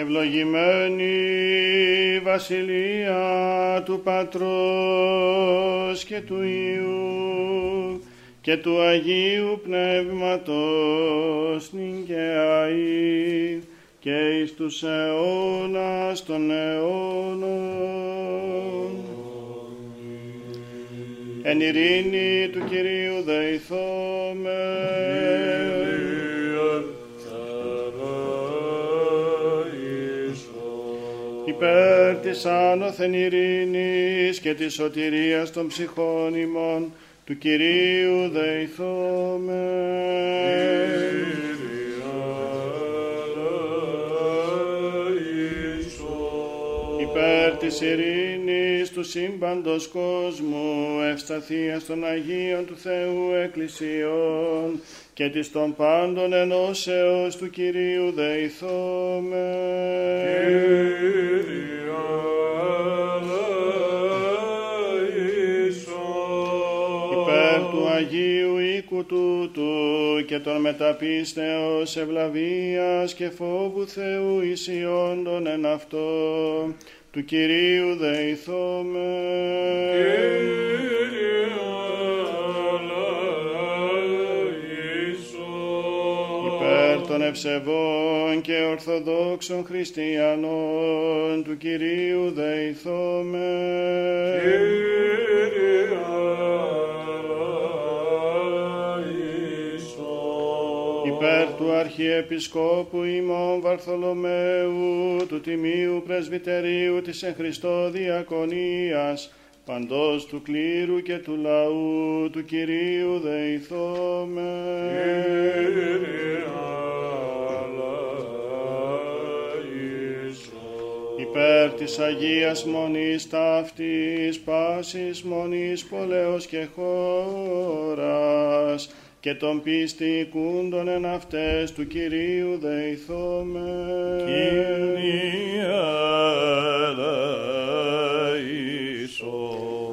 Ευλογημένη η Βασιλεία του Πατρός και του Υιού και του Αγίου Πνεύματος νυν και αΐ και εις τους αιώνας των αιώνων. Εν ειρήνη του Κυρίου δεηθώμε. Υπέρ της άνωθεν ειρήνης και της σωτηρίας των ψυχών ημών του Κυρίου δεηθώμε. Υπέρ της ειρήνης του σύμπαντος κόσμου, ευσταθίας των Αγίων του Θεού Εκκλησιών και της των πάντων ενώσεως του Κυρίου δεηθώμε. Υπέρ του Αγίου οίκου τούτου και των μεταπίστεως ευλαβίας και φόβου Θεού ισιόντων εν αυτό του Κυρίου δεηθώμε. Υπέρ ευσεβών και ορθοδόξων χριστιανών του Κυρίου δεηθώμε. Υπέρ του Αρχιεπισκόπου ημών Βαρθολομαίου, του Τιμίου Πρεσβυτερίου της εν Χριστώ Διακονίας, παντός του κλήρου και του λαού του Κυρίου δεηθώμε. Υπέρ της Αγίας Μονής ταύτης, πάσης μονής πολέως και χώρας, και των πιστικούντων εν αυτές του Κυρίου δεηθώμε.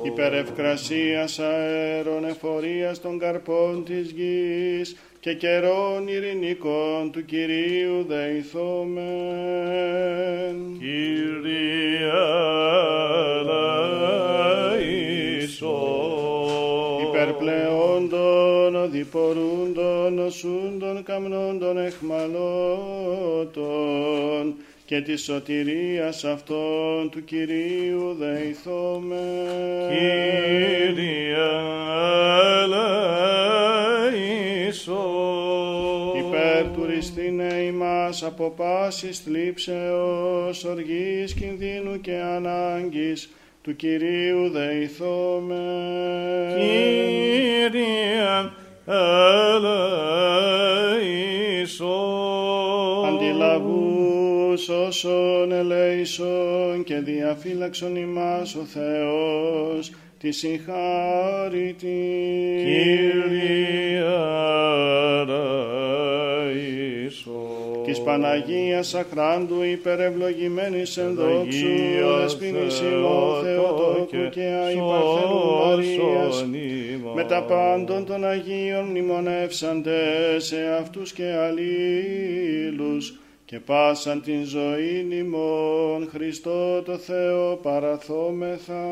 Υπερευκρασίας αέρων εφορίας των καρπών της γης και καιρών ειρηνικών του Κυρίου δεηθώμε. Υπερπλεόντων, οδηπορούντων, νοσούντων, καμνόντων, εχμαλώτων και της σωτηρίας αυτών του Κυρίου δεηθώμε. Υπέρ του ρηστίνε ημάς από πάσης θλίψεως, οργής, κινδύνου και ανάγκης, του Κυρίου δεηθώμε. Αντιλαβούς όσων ελέησον και διαφύλαξον ημάς ο Θεός, τη συγχάρητη. Της Παναγίας Αχράντου υπερευλογημένης εν δόξου, δεσποινής ημών Θεοτόκου και αϊπαρθένου Μαρίας, με τα πάντων των Αγίων μνημονεύσαντες σε αυτούς και αλλήλους, και πάσαν την ζωή ημών Χριστό το Θεό παραθόμεθα.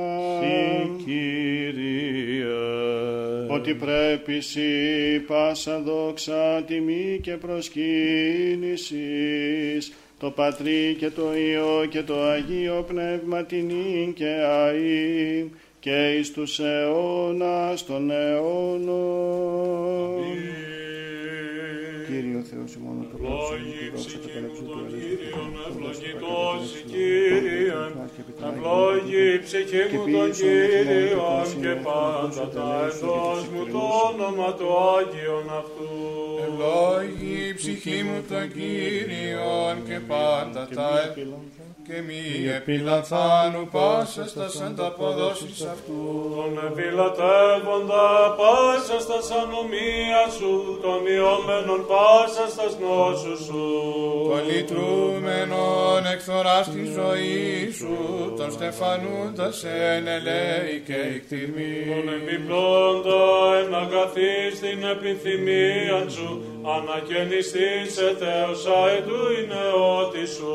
Ότι πρέπει σύ πάσα δόξα τιμή και προσκύνησης το Πατρί και το Υιό και το Αγίο Πνεύμα την και αΐ και εις τους αιώνας των αιώνων. Κύριο Θεός ημών το Ευλόγη ψυχή μου τον Κύριον, ευλογητός η Κύριον, ευλόγη ψυχή μου τον Κύριον και πάντα τα εντός μου το όνομα του Άγιον αυτού. Ευλόγη η ψυχή μου τον Κύριον και πάντα τα και μη επιλαθάνου πάσα στα ανταποδόσεις αυτού. Τον επιλατεύοντα πάσα στα ανομία σου, τον ιωμένον πάσα στα γνώσου σου. Το λυτρούμενον εκθοράς τη ζωή σου, τον στεφανούντας εν ελέη και εκτιμή. Τον επιπλώντα εν αγαθή στην επιθυμία σου, ανακαινιστής ετέωσα ετού η νεότη σου.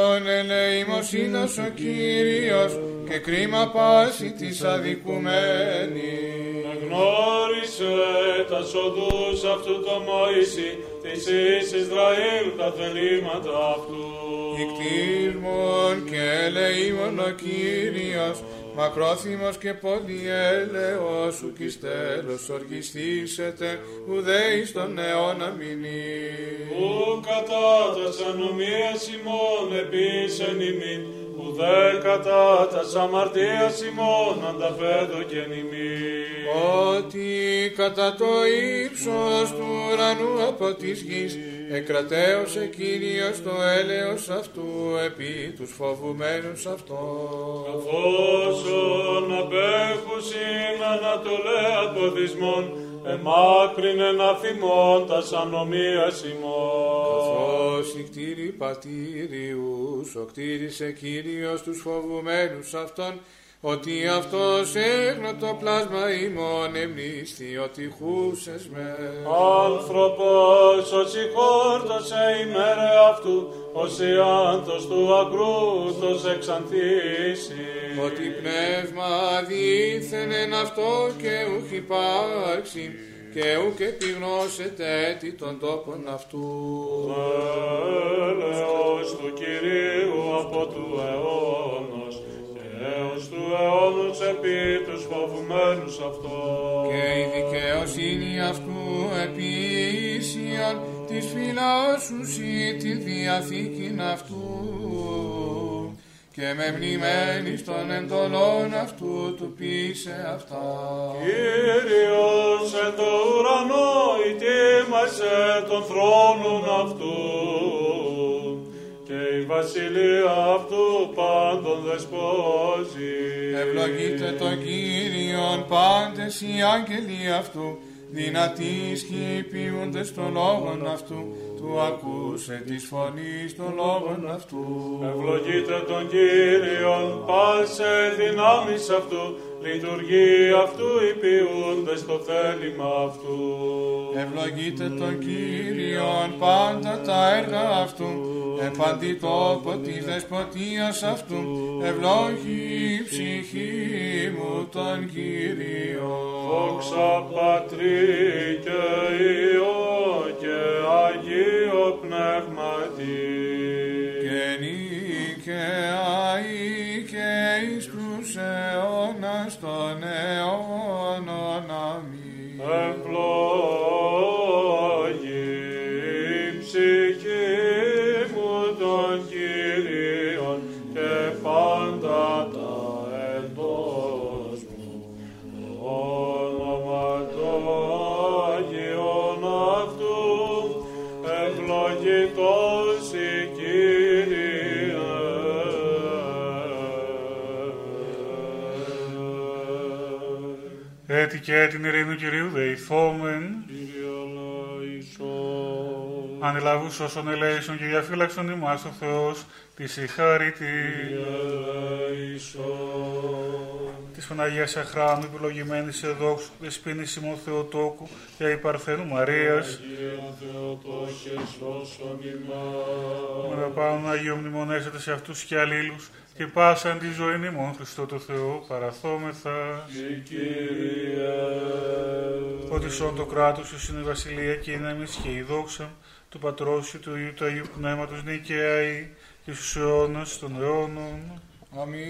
Η δικαιοσύνος ο Κύριος και κρίμα πάση της αδικουμένη. Γνώρισε τα σοδούς αυτού το Μωυσή, της εις Ισραήλ τα θελήματα αυτού. Ικτήρμον και ελεήμον ο Κύριος, μακρόθυμος και πολυέλεος σου κι τέλος οργιστήσετε, ουδέης τον αιώνα μηνύ. Ου κατά τας ανομίας ημών επίσεν ημίν, ουδέ κατά τας αμαρτίας ημών ανταφέδω και νημί. Ότι κατά το ύψος του ουρανού από της γης εκρατέωσε Κύριος το έλεος αυτού επί τους φοβουμένους αυτών. Καθόσον απέχουσιν ανατολέ αποδισμών, εμάκρυνε να θυμών τας ανομίας ημών. Καθώς η κτήρη πατήριους, ο κτήρισε Κύριος τους φοβουμένους αυτών, ότι αυτός έγνωτο πλάσμα ημών εμνίσθη, ότι χούσες με. Άνθρωπος ο συγχόρτωσε ημέρε αυτού, ως ιάντος του ακρούτος εξανθήσει. Ότι πνεύμα δίθεν εν αυτό και ούχ υπάρξει, και ούκ επιγνώσετε τι των τόπων αυτού. Έλεος του Κυρίου από του αιώνος, και έως του αιώνος επί τους φοβουμένους αυτών. Και η δικαιοσύνη αυτού επίσιαν της φυλάσσουσι τη διαθήκην αυτού και με μνημένης των εντολών αυτού του πείσε αυτά. Κύριος εν το ουρανό ητήμασε των θρόνων αυτού και η βασιλεία αυτού πάντων δεσπόζει. Ευλογείτε τον Κύριον πάντες οι άγγελοι αυτού, δυνατοί σκυπιούνται στον λόγον αυτού, του ακούσε της φωνής των λόγων αυτού. Ευλογείτε τον Κύριον πάσε δυνάμεις αυτού, λειτουργεί αυτού υπηούνται στο θέλημα αυτού. Ευλογείτε τον Κύριον πάντα τα έργα αυτού, επαντή τόπο της δεσποτείας αυτού, ευλόγη η ψυχή μου τον Κύριο. Δόξα Πατρί και Υιό και Αγίο Πνεύματι. Και νίκαιαί και εις τους αιώνας των αιώνων. Και την ειρήνη του Κυρίου δεηθόμεν, Κύριε Λαϊσόν. ανελαβούς όσων ελέησον και διαφύλαξον ημάς ο Θεός, της η χάρη της, της Παναγίας Αχράμου, επιλογημένης σε δόξου, δεσποίνης ημών Θεοτόκου, και η Παρθένου Μαρίας, με τα πάνω Αγίου μνημονέσετε σε αυτούς και αλλήλους, και πάσαν τη ζωή ημών Χριστό το Θεό, παραθόμεθα. Ότι σών το κράτος σου είναι η βασιλεία και η δύναμις και η δόξα του Πατρός σου, του Υιού, του Αγίου Πνεύματος, νικαία ή και στους αιώνας των αιώνων. Αμήν.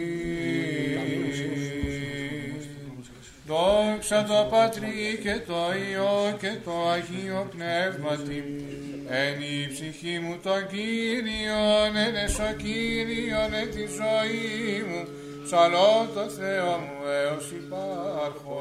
Δόξα το Πατρί και το Υιό και το Αγίο Πνεύματι. Εν η ψυχή μου τον Κύριον, εν εσω Κύριον, εν τη ζωή μου. Ψαλώ το Θεό μου έως υπάρχω.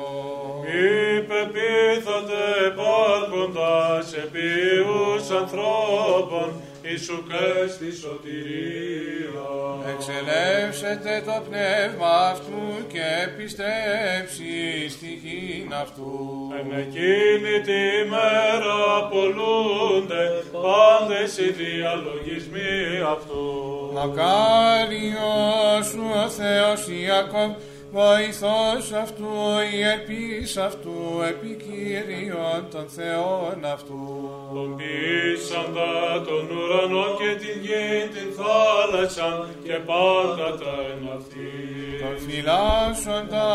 Υπεπίθατε υπάρχοντας επίους ανθρώπων, Ιησού και στη σωτηρία. Εξελεύσετε το πνεύμα αυτού και επιστρέψει στη γην αυτού. Εν εκείνη τη μέρα απολούνται πάντες οι διαλογισμοί αυτού. Μακάριος σου ο Θεός Ιακώβ, βοηθός αυτού, η ελπίς αυτού, επικύριον των Θεών αυτού. Τον πείσαντα των ουρανών και την γη την θάλασσα άλλαξαν και πάντα τα εν αυτή. Τον φυλάσσοντα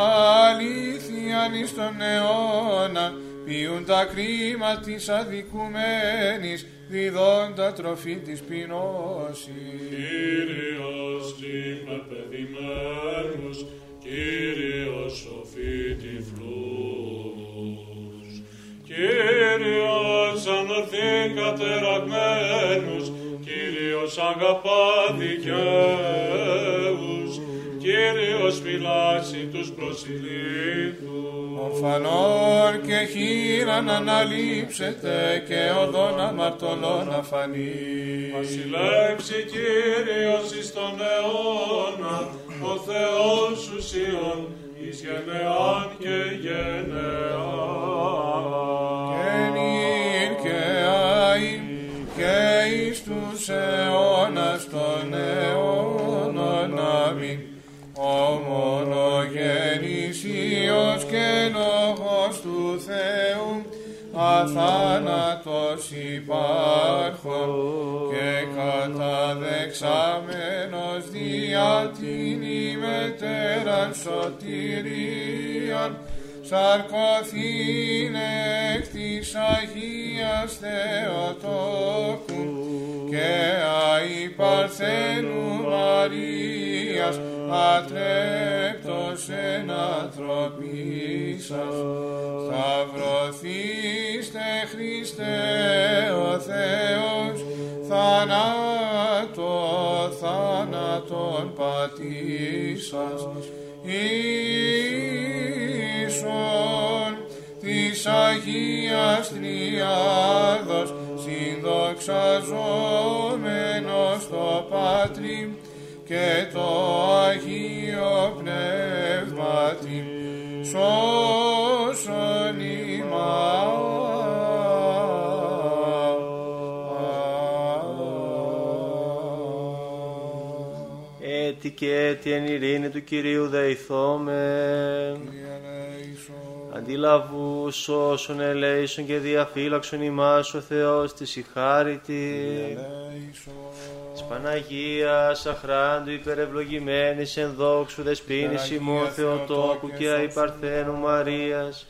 αλήθειαν εις τον αιώνα, πιούν τα κρίμα της αδικουμένης, διδόντα τροφή της πεινώσης. Κύριος είμαι παιδημένους, Κύριος σοφή τυφλούς. Κύριος ανορθήν κατεραγμένους, Κύριος αγαπά δικαίους, Κύριος φυλάσσει τους προσιλήτους. Ορφανών και χείραν αναλείψετε και οδόν αμαρτωλών αφανεί. Βασιλεύσει Κύριος εις τον αιώνα, ο Θεός σου Σιών, εις γενεάν και γενεάν. Και νυν και αΐν και εις τους αιώνας αθάνατος υπάρχων και καταδεξάμενος δια την ημετέραν σωτηρίαν, σαρκωθήν εκ της Αγίας Θεοτόκου και αη Παρθένου Μαρίας ατρέπτος εν ανθρωπίσας σταυρωθήστε Χριστέ ο Θεός θανάτω θάνατον πατήσας ίσον της Αγίας Τριάδος συνδοξαζόμενος το Πάτρι και το Αγίο Πνεύματι σώσον ημάς. Έτη και έτη εν ειρήνη του Κυρίου δεηθώμεν. Αντιλαβού όσων ελέησον και διαφύλαξον ημάς ο Θεός της η χάρητη. Της Παναγίας αχράντου υπερευλογημένης εν δόξου δεσπίνης ημών Θεοτόκου και αϊπαρθένου Μαρίας.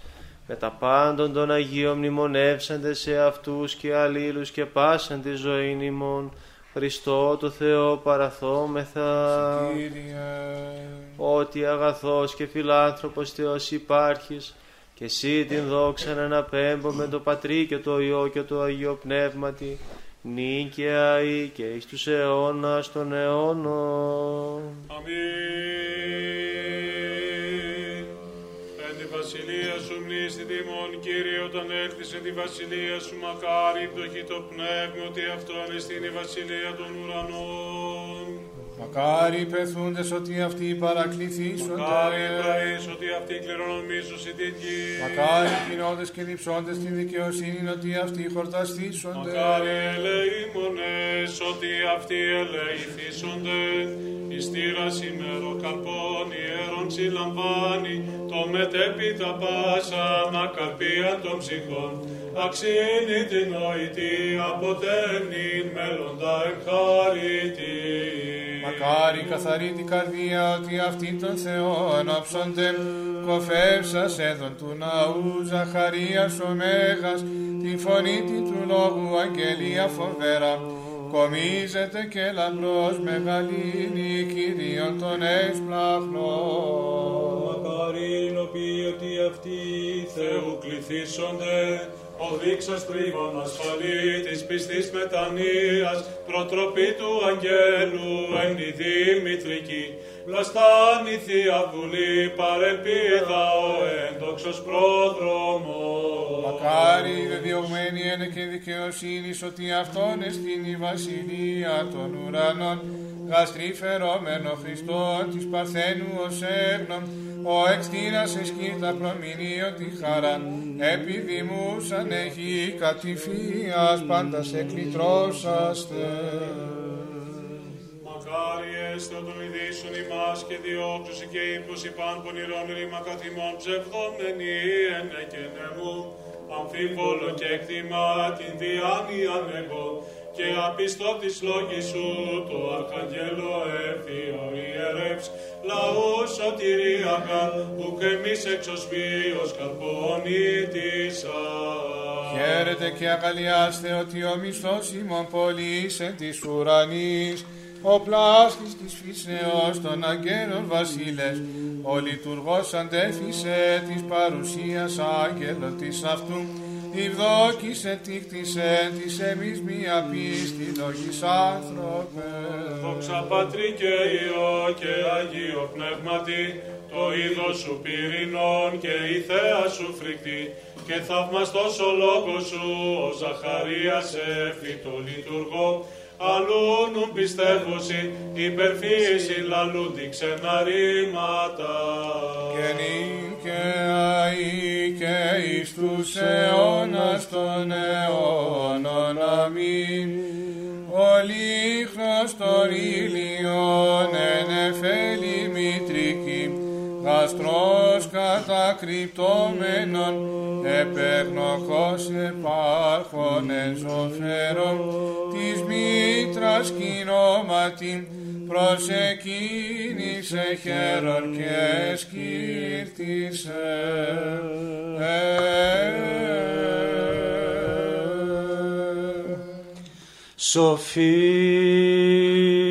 Με τα πάντων των Αγίων μνημονεύσαντε σε αυτούς και αλλήλους και πάσαν τη ζωή ημών. Χριστό το Θεό παραθόμεθα. Ότι αγαθός και φιλάνθρωπος Θεός υπάρχεις και εσύ την δόξα να αναπέμπω με το Πατρί και το Υιό και το Αγίο Πνεύματι νυν και αεί και εις τους αιώνας των αιώνων. Αμήν. Εν τη βασιλεία σου μνήστη τιμών, Κύριε, όταν έλθεις εν τη βασιλεία σου, μακάρι πτωχή το πνεύμα, ότι αυτόν εστίν η βασιλεία των ουρανών. Μακάρι οι πεθούντες ότι αυτοί παρακληθήσονται. Μακάρι εμπραείς ότι αυτοί κληρονομήσουσι την γη. Μακάρι οι κοινότες και διψώντες την δικαιοσύνη ότι αυτοί χορταστήσονται. Μακάρι ελεήμονες ότι αυτοί ελεηθήσονται. Εις τύρας ημέρο καρπών ιερών συλλαμβάνει το μετέπειτα πάσα ανακαρπία των ψυχών. Αξίνη την νοητή αποτέμνην μέλλοντα ευχαρητή. Μακάρι καθαρή την καρδία ότι αυτοί των Θεών όψονται. Κοφεύσας έδων του ναού Ζαχαρίας ο Μέγας τη φωνή τη του λόγου αγγελία φοβέρα κομίζεται και λαμπρός μεγαλύνει Κύριον των έσπλαχνων. Μακάριν οποίοι ότι αυτοί Θεού κληθήσονται, ο δείξας τρίβων ασφαλή της πιστής μετανοίας, προτροπή του αγγέλου εν η Δημητρική, βλαστάνει Θεία Βουλή, παρεπίδα ο έντοξος πρόδρομος. Μακάρι δε διωγμένη είναι και δικαιοσύνη ότι αυτόν εστίν η βασιλεία των ουρανών, γαστρή φερόμενο Χριστό της Παρθένου ως έγνων, ο εξτήνας εσκύτα προμηνύω τη χαρά, επιδημούσαν έχει κατηφίας, πάντα σε κλητρώσαστε. Μακάρι έστω τον ειδήσουν ημάς και διώξουσι και ύπους υπάν πονηρών ρήμα καθημών ψευδόμενοι ενε και νεμού, αμφίβολο και εκτιμά την διάνοιαν εγώ, και απιστώ της λόγης σου το αρχαγγέλο έφυο ιερεύς λαού σωτηριακά που και εμείς εξωσπίως καρπονίτησας. Χαίρετε και αγαλιάστε ότι ο μισθός ημών πολύς εν της ουρανής, ο πλάστης της φύσεως των αγγέλων βασίλες, ο λειτουργός αντέφησε της παρουσίας άγγελο της αυτού, Ιδόκησε τίκτησε της εμείς μία πίστη λόγης άνθρωπε. Δόξα Πατρί και Υιό και Αγίο Πνεύματι, το είδος σου πυρηνών και η θέα σου φρικτή, και θαυμαστός ο λόγος σου, ο Ζαχαρίας έφυτο λειτουργό, αλλούνουν πιστεύωση, υπερφύση λαλούντι ξένα ρήματα. Και νυν και αεί και εις τους αιώνας των αιώνων αμήν. Ο λίχνος των ήλιων εν εφέλη μητρική, γαστρός κατακρυπτόμενον, επερνοχός επάρχον εν ζωφέρον, της μήτρας κοινόματι, προσεκίνησε χέρον και σκύρτησε. Σοφία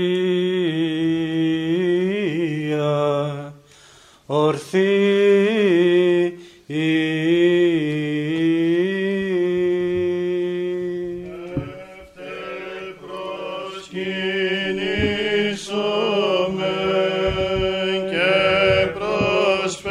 ορθή. Προσκυνήσαμε και προσπέσαμε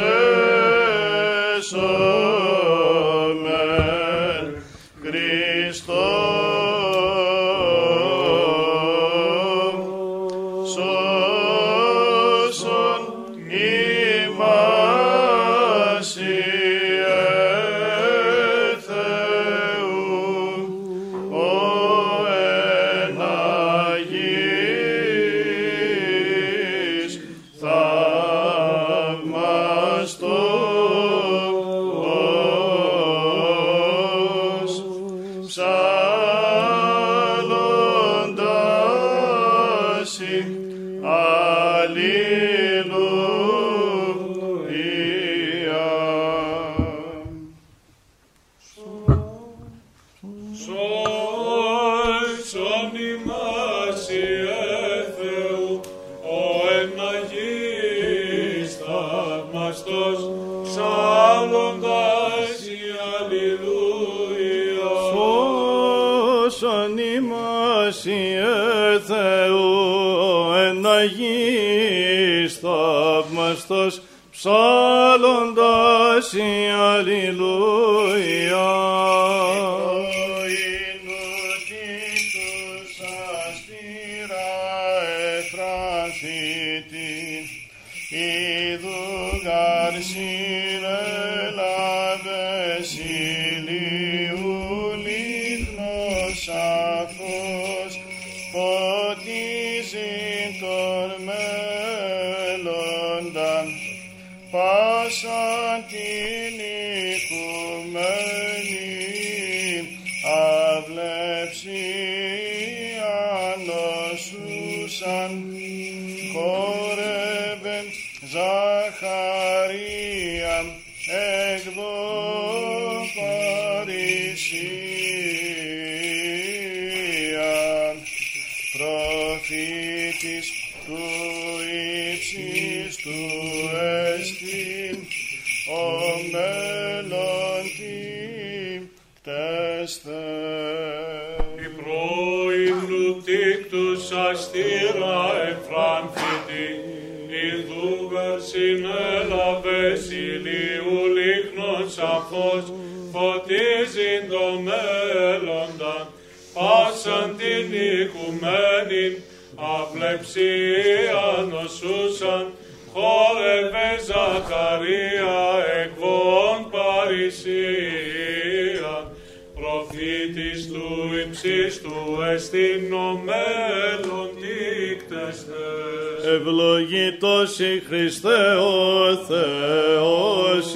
Ευλογητός η Χριστέ ο Θεός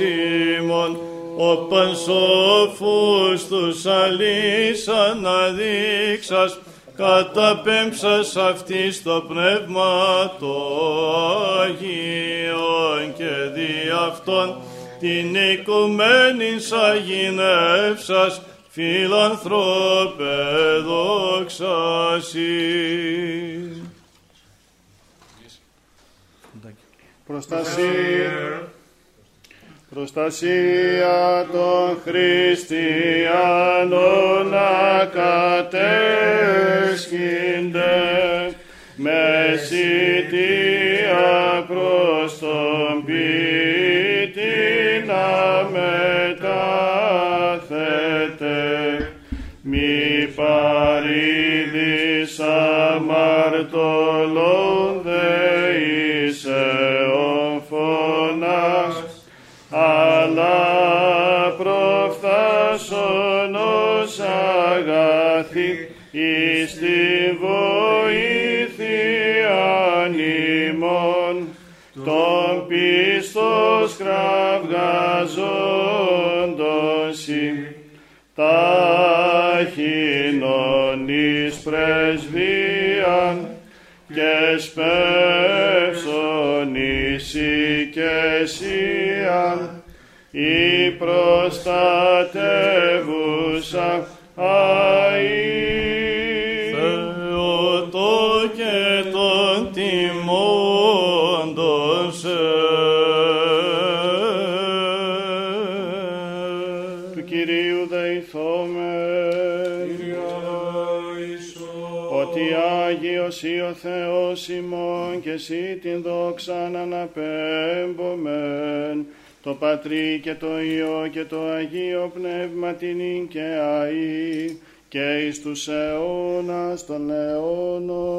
ημών, ο πανσόφους τους αλής αναδείξας, καταπέμψας αυτή στο πνεύμα το Αγίον και δι' αυτόν. Την οικουμένη αγινεύσας φιλανθρώπε δόξασι. Προστασία, προστασία των χριστιανών ακατέσχυνται. Με σιτία προς τον ποιητή να μετάθετε μη παρήδης αμαρτωλών αγαθή εις τη βοήθεια ημών τον πίστος κραυγαζόντων σοι τάχινον εις πρεσβείαν και σπεύσον εις οικεσίαν η προστατεύουσα αΐ. Θεότο και των τιμώντων σε. Του Κυρίου δεηθόμεν. Ότι Άγιος ή ο Θεός ημών και εσύ την δόξα να αναπέμπομεν το Πατρί και το Υιό και το Αγίο Πνεύμα την ίν και αΐ και εις τους αιώνας των αιώνων.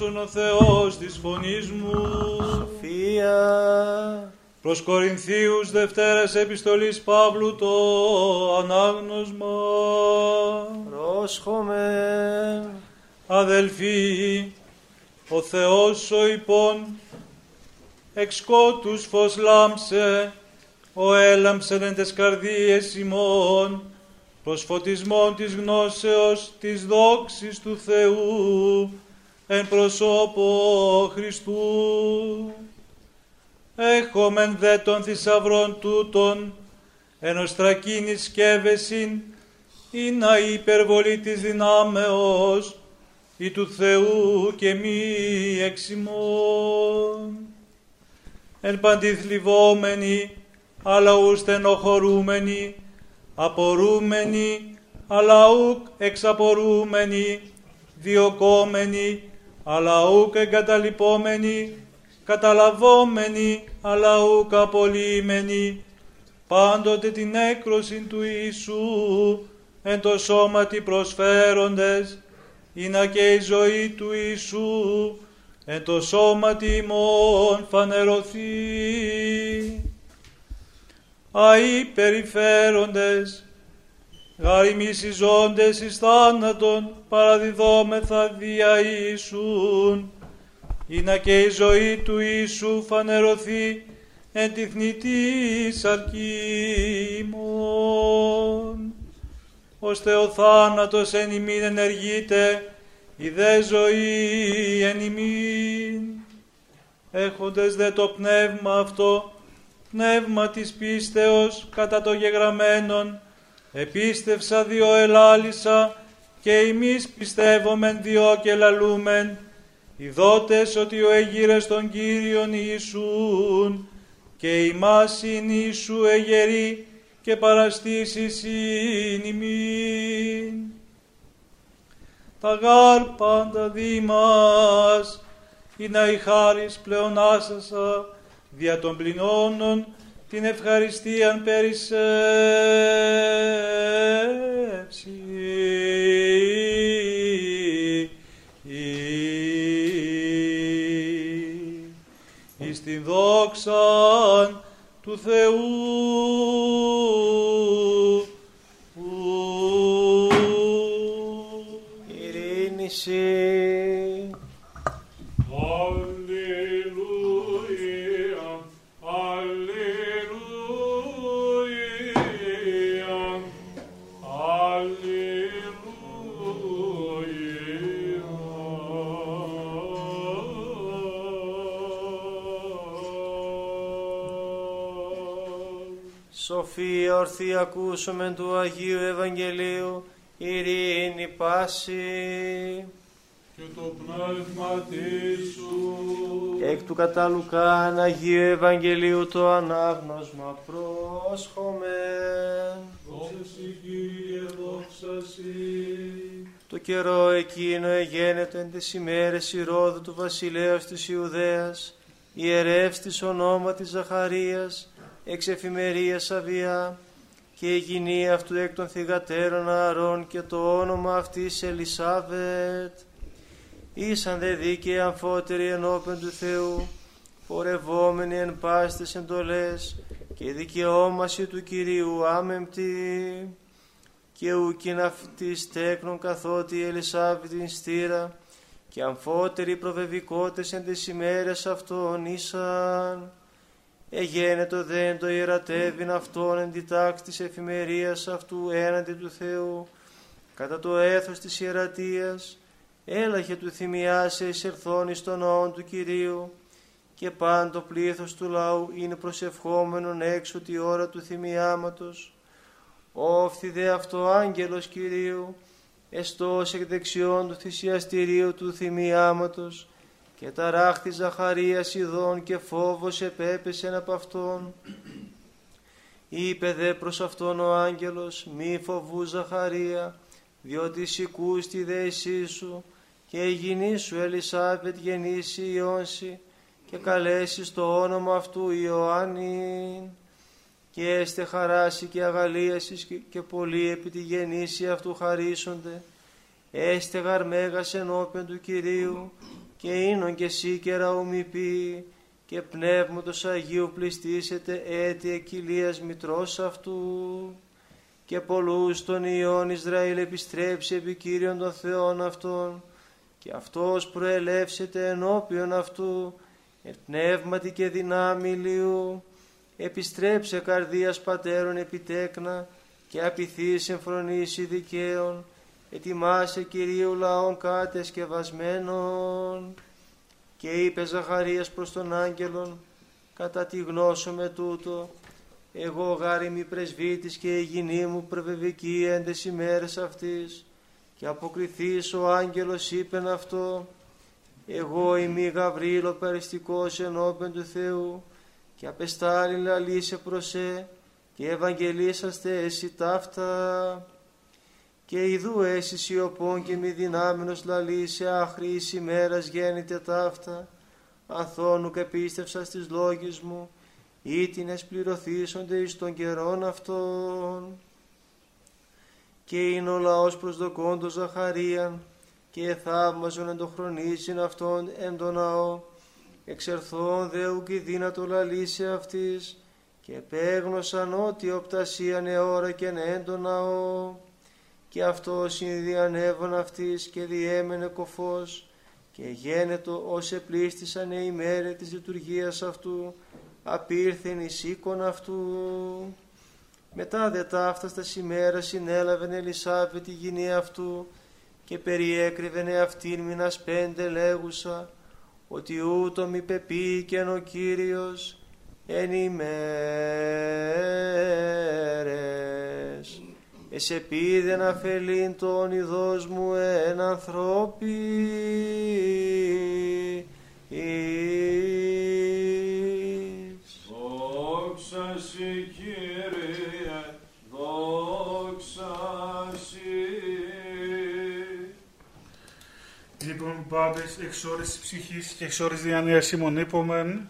Εις άκουσον ο Θεός της φωνής μου. Σοφία. Προς Κορινθίους Δευτέρας Επιστολής Παύλου το ανάγνωσμα. Πρόσχομεν. Αδελφοί, ο Θεός ο υπόν, εξ σκότους φως λάμψε, ο έλαμψεν εν τες καρδίες ημών, προς φωτισμόν της γνώσεως της δόξης του Θεού, εν προσώπο Χριστού. Έχομεν δε των θησαυρών τούτων, εν οστρακίνης σκεύεσιν, ή να η υπερβολή της δυνάμεως, ή του Θεού και μη εξημών. Εν παντιθλιβόμενοι, αλλά ου στενοχωρούμενοι, απορούμενοι, αλλά ουκ εξαπορούμενοι, διοκόμενοι, αλλά ουκ εγκαταλειπόμενοι, καταλαβόμενοι αλλά ουκ απολύμενοι, πάντοτε την έκρωση του Ιησού εν το σώματι προσφέροντες, είναι και η ζωή του Ιησού εν το σώματι ημών φανερωθεί. Αΐ περιφέροντες, γαριμείς ζώντες εις θάνατον παραδιδόμεθα δια Ιησούν, είναι και η ζωή του Ιησού φανερωθεί εν τη θνητή σαρκίμων. Ώστε ο θάνατος εν ημίν ενεργείται, η δε ζωή εν ημίν. Έχοντες δε το πνεύμα αυτό, πνεύμα της πίστεως κατά το γεγραμμένον, επίστευσα δυο ελάλησα και εμείς πιστεύομεν δυο και λαλούμεν, ειδότες ότι ο εγύρες των Κύριων Ιησούν και ημάς είναι Ιησού εγερή και παραστήσεις είναι ημίν. Τα γάρ πάντα δήμας είναι η χάρις πλεονάσασα δια των πληνώνων την ευχαριστίαν περισσέψει. εις την δόξα του Θεού. Ειρήνηση. Σοφία ορθή ακούσομεν του Αγίου Ευαγγελίου, ειρήνη πάση. και το πνεύμα σου. Εκ του κατά Λουκάν Αγίου Ευαγγελίου το ανάγνωσμα πρόσχομεν. Δόξα σοι, Κύριε, δόξα σοι. Το καιρό εκείνο εγένετο εν τες ημέρες Ηρώδου του βασιλέως της Ιουδαίας, ιερεύς της ονόματι Ζαχαρίας, εξ εφημερίας Αβιά, και η γυνή αυτού εκ των θυγατέρων Ααρών και το όνομα αυτής Ελισάβετ. Ήσαν δε δίκαιοι αμφότεροι ενώπιον του Θεού, πορευόμενοι εν πάστες εντολές και η δικαιόμαση του Κυρίου άμεμπτη και ουκιν αυτή στέκνον καθότι η Ελισάβη την στήρα και αμφότεροι προβεβικότες εν τις ημέρες αυτών ήσαν. Εγένετο δέν το ιερατεύειν αυτόν εν τη τάξη της εφημερίας αυτού έναντι του Θεού, κατά το έθος της ιερατείας, έλαχε του θυμιάσε εισερθών εις τον ναόν του Κυρίου, και πάντο πλήθος του λαού είναι προσευχόμενον έξω τη ώρα του θυμιάματος. Όφθη δε αυτό άγγελος Κυρίου, εστός εκ δεξιών του θυσιαστηρίου του θυμιάματος, και ταράχτης Ζαχαρίας ειδών και φόβος επέπεσεν από αυτόν. Είπε δε προς αυτόν ο άγγελος, μη φοβού Ζαχαρία, διότι σηκούς τη δέσή σου και η γυνή σου Ελισάβετ γεννήσει Ιόνση και καλέσεις το όνομα αυτού Ιωάννη και έστε χαράσει και αγαλίασης και, και πολλοί επί τη γεννήση αυτού χαρίσονται έστε γαρμέγας ενώπιον του Κυρίου και ίνον και σίκερα ομοιπή και πνεύματος Αγίου πληστήσετε έτη εκκυλίας μητρός αυτού. Και πολλούς των Υιών Ισραήλ επιστρέψει επί Κύριον των Θεών αυτών και αυτός προελεύσεται ενώπιον αυτού εν πνεύματι και δυνάμει ηλίου επιστρέψε καρδίας πατέρων επιτέκνα και απειθείς εμφρονήσει δικαίων ετοιμάσε Κυρίου λαών κατεσκευασμένων και είπε Ζαχαρίας προς τον άγγελον κατά τη γνώσο με τούτο εγώ γάριμη πρεσβύτης και η γυνή μου πρεβεβική έντες ημέρες αυτής και αποκριθείς ο άγγελος είπεν αυτό εγώ είμαι Γαβρίλο περιστικός ενώπεν του Θεού και απεστάλλει λαλήσε προς σε και ευαγγελίσαστε εσύ ταύτα και ιδού έσυ σιωπών και μη δυνάμενος λαλήσε άχρη εις ημέρας γέννητε ταύτα. Αθώνου και πίστευσας στις λόγες μου, ή την εσπληρωθήσονται εις των καιρών αυτών. Και είναι ο λαός προσδοκώντο Ζαχαρίαν, και θαύμαζον εν το χρονίσιν αυτόν εν το ναό, εξερθών δεου και δύνατο λαλήσει αυτής, και επέγνωσαν ότι οπτασίαν αιώρα και εν το ναό, και αυτό συνδιανεύων αυτής και διέμενε κοφός, και γένετο ως επλήστησαν οι μέρε της λειτουργίας αυτού, απήρθεν εις οίκον αυτού. Μετά δε ταύταστα ημέρα συνέλαβεν Ελισάβε τη γυνή αυτού και περιέκρυβεν αυτήν μήνας πέντε λέγουσα ότι ούτω μη πεποίηκεν ο Κύριος εν ημέρες. Εσεπίδεν αφελήν τον ειδός μου εν ανθρώπι Δόξα Συ Κύριε, δόξα Συ. Λοιπόν, πάντες, εξ ώρες της ψυχής και εξ ώρες διανοίας ημών είπομεν.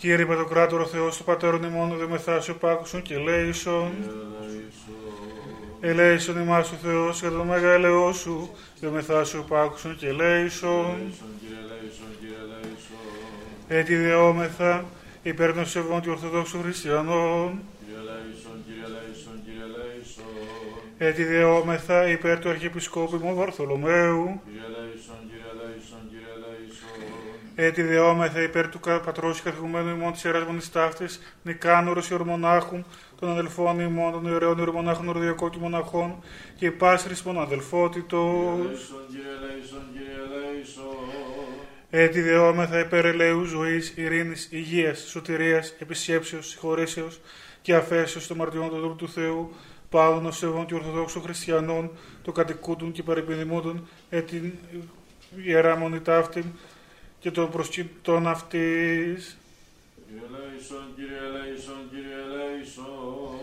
Κύριε ελέησον, Κύριε Παντοκράτορο Θεός του Πατέρων ημών, δε μεθάσιο πάκουσον και λέησον. ελέησον, Ελέησον ημάς ο Θεός για το μέγα ελεό σου, δε μεθάσιο πάκουσον και λέησον. ελέησον, Κύριε ελέησον, Κύριε ελέησον. Έτσι δεόμεθα υπέρ των σεβών του Ορθοδόξου Χριστιανών. Κύριε ελέησον, Κύριε ελέησον, Κύριε ελέησον. Έτσι δεόμεθα υπέρ του Αρχιεπισκόπου ημών Βαρθολομαίου. Κύριε ελέησον, Κύριε ελέησον, Κύριε ελέησον. Έτσι δεόμεθα υπέρ του κα- πατρός και καθηγουμένου ημών της Ιεράς Μονής Ταύτης, Νικάνωρος Ιωρμονάχου, των αδελφών ημών, των ιερέων Ιωρμονάχων Ορδιακών και Μοναχών και πάσρης των αδελφότητος. Ελέησον, Κύριε ελέησον, Κύριε ελέησον. Έτσι δεόμεθα υπέρ ελεού ζωής, ειρήνης, υγείας, σωτηρίας, επισκέψεως, συγχωρήσεως και αφέσεως των μαρτυρών του Δούλου του Θεού, πάντων ως σεβών και ορθοδόξων χριστιανών, το κατοικούντων και παρεπιδημούντων, ε, την ιερά μονή ταύτην και των προσκυτών αυτής. Κύριε ελέησον, Κύριε ελέησον, Κύριε ελέησον.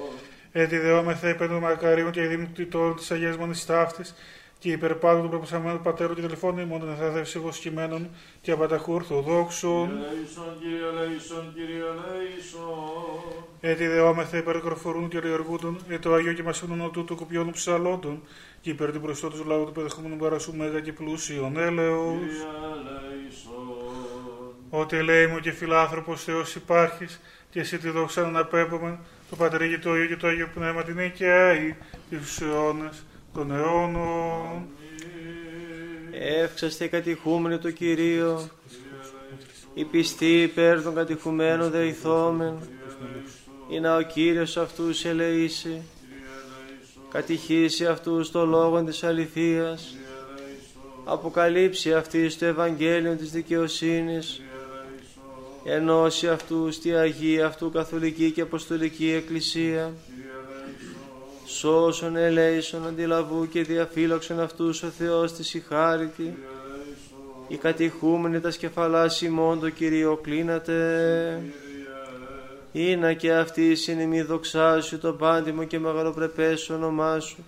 Έτσι δεόμεθα υπέρ των μακαρίων και δημιουργητών της Αγίας Μονής Ταύτης και υπερπάντων του προπασαμένου πατέρου και τελεφώνου ημών των εθάδευσης εγωσκημένων και απαταχού ορθοδόξων. Κύριε ελέησον, Κύριε ελέησον, Κύριε ελέησον. Έτσι δεόμεθα υπέρ κορφορούν και ριοργούντων, ε το Αγίο και Μασίνων του κοπιών ψαλόντων, και υπέρ του μπροστό του λαού του παιδεχόμενου παρασού μέγα και πλούσιον έλεος. Κύριε ελέησον. Ότι λέει μου και φιλάνθρωπος Θεός υπάρχεις, και εσύ τη δόξα να αναπέμπουμε, το Πατρί και το Υιό και το Άγιο Πνεύμα την οικαίη, τους αιώνας των αιώνων. Εύξαστε κατηχούμενοι το Κυρίο, οι πιστοί υπέρ των κατηχουμένων δεηθόμεν, ή να ο Κύριος αυτούς ελεήσει, κατηχήσει αυτούς το λόγο της αληθείας, αποκαλύψει αυτής το Ευαγγέλιο της δικαιοσύνης, ενώσει αυτούς τη Αγία αυτού Καθολική και Αποστολική Εκκλησία, σώσον ελέησον αντιλαβού και διαφύλαξον αυτούς ο Θεός της η χάρητη, οι κατηχούμενοι τα σκεφαλάς ημών το Κυρίο κλείνατε, Ήνα και αυτή συνειμή δοξάσου το πάντιμο και μεγαλοπρεπές όνομά σου, του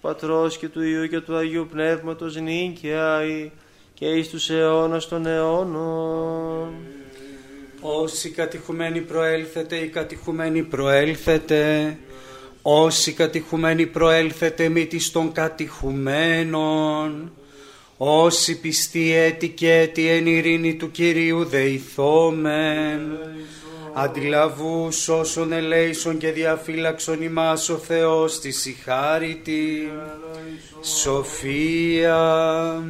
Πατρός και του Υιού και του Αγίου Πνεύματος νίκαια ή και εις τους αιώνας των αιώνων. Όσοι κατηχουμένοι προέλθετε, οι κατηχουμένοι προέλθετε. Όσοι κατηχουμένοι προέλθετε μη της των κατηχουμένων. Όσοι πιστοί έτη και έτη εν ειρήνη του Κυρίου δεηθόμεν. Αντιλαβούς όσων ελέησον και διαφύλαξον ημάς ο Θεός της η χάριτη. Σοφία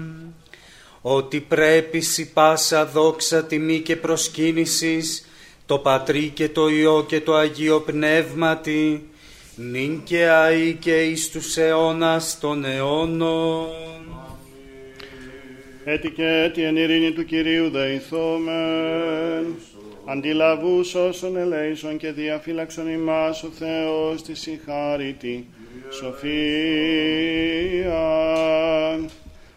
ότι πρέπει σι πάσα δόξα τιμή και προσκύνησης το Πατρί και το Υιό και το Αγίο Πνεύματι νυν και αεί και εις τους αιώνας των αιώνων. Έτι και έτι εν ειρήνη του Κυρίου δεηθόμεν. Αντιλαβούς όσων ελέησον και διαφύλαξον ημάς ο Θεός της η χάριτη. Σοφία.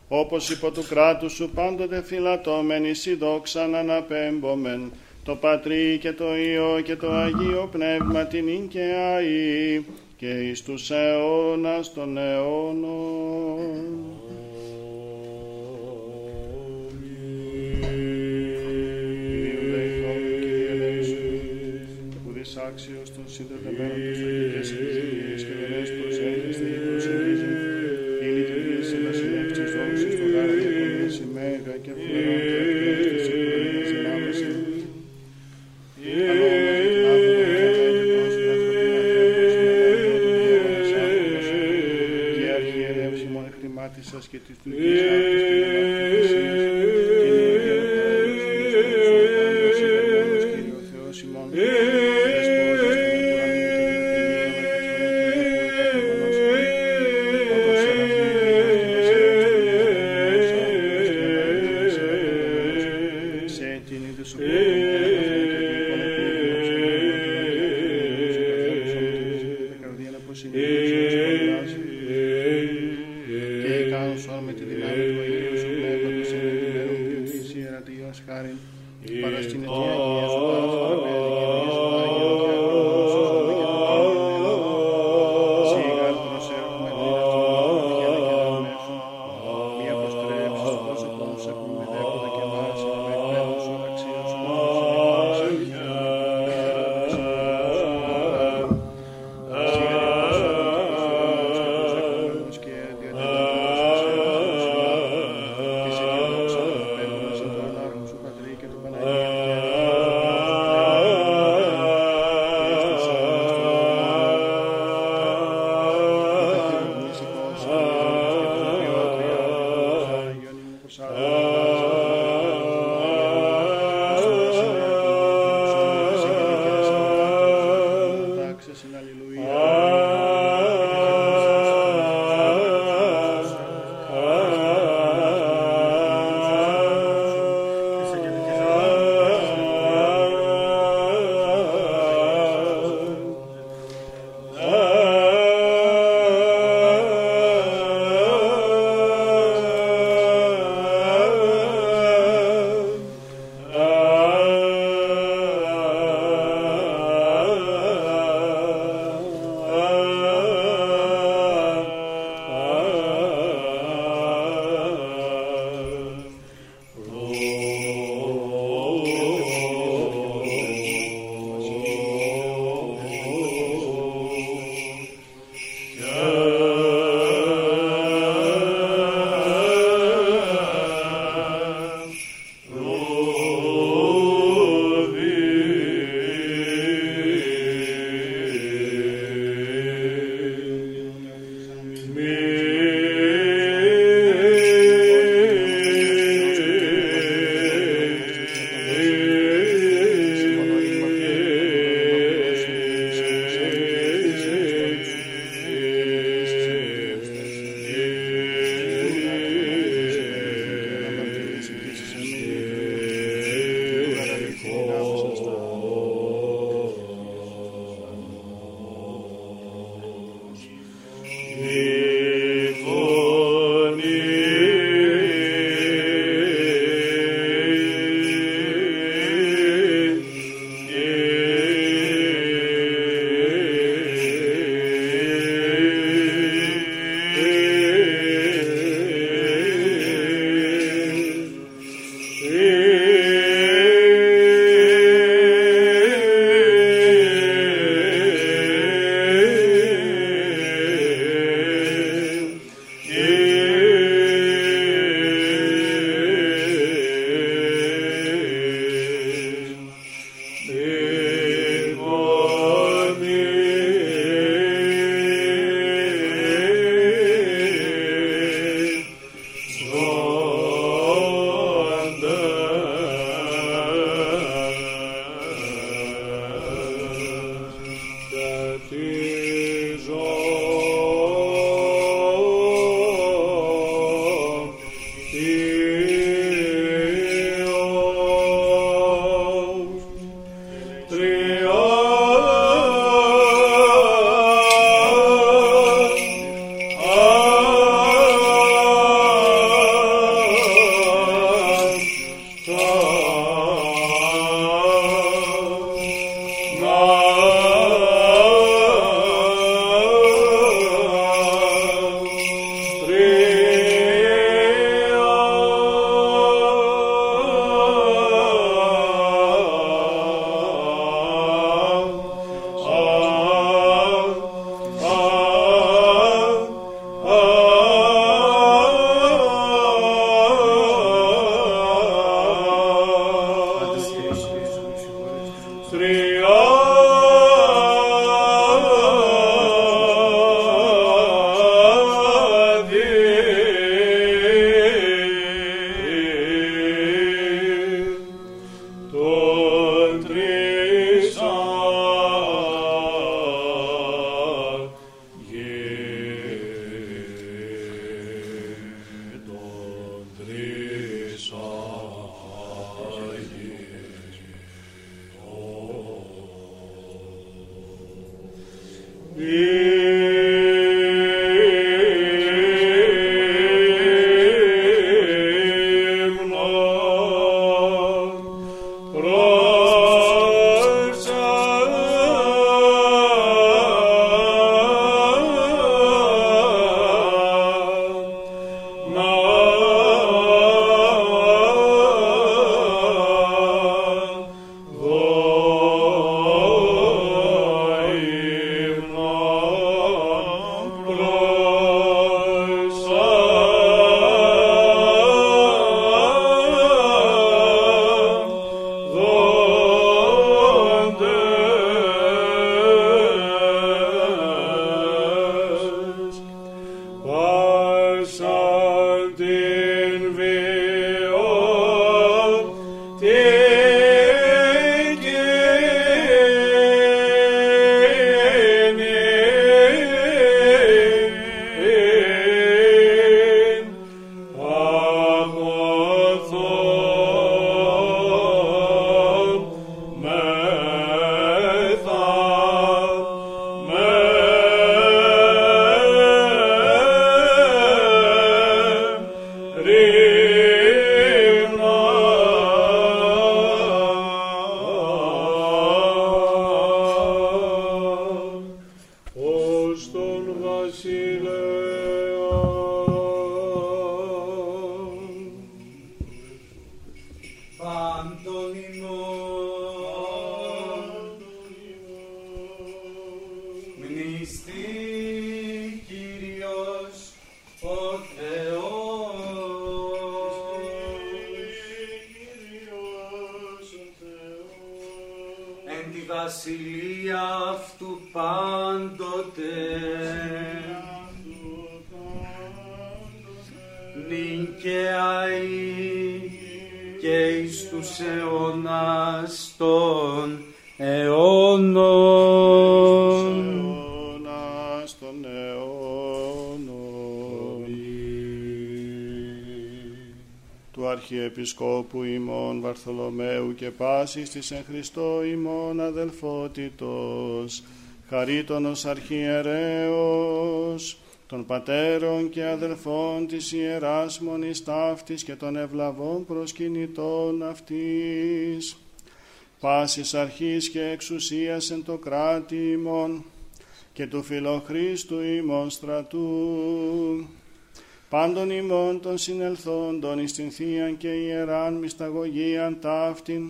Όπως υπό του κράτους σου πάντοτε φυλατώμεν εις η δόξα να αναπέμπομεν το Πατρί και το Υιό και το Αγίο Πνεύμα την ίν και αΐ και εις τους αιώνας των αιώνων. Άξιος των συνδεδεμένων του εκτιμάτισας και της Επισκόπου ημών Βαρθολομαίου και πάσης της εν Χριστώ ημών αδελφότητος, χαρίτωνος αρχιερέως, των πατέρων και αδελφών της Ιεράς Μονής Ταύτης και των ευλαβών προσκυνητών αυτής, πάσης αρχής και εξουσίας εν το κράτη ημών και του φιλοχρίστου ημών στρατού, πάντων ημών των συνελθόντων εις την Θείαν και Ιεράν μυσταγωγίαν ταύτην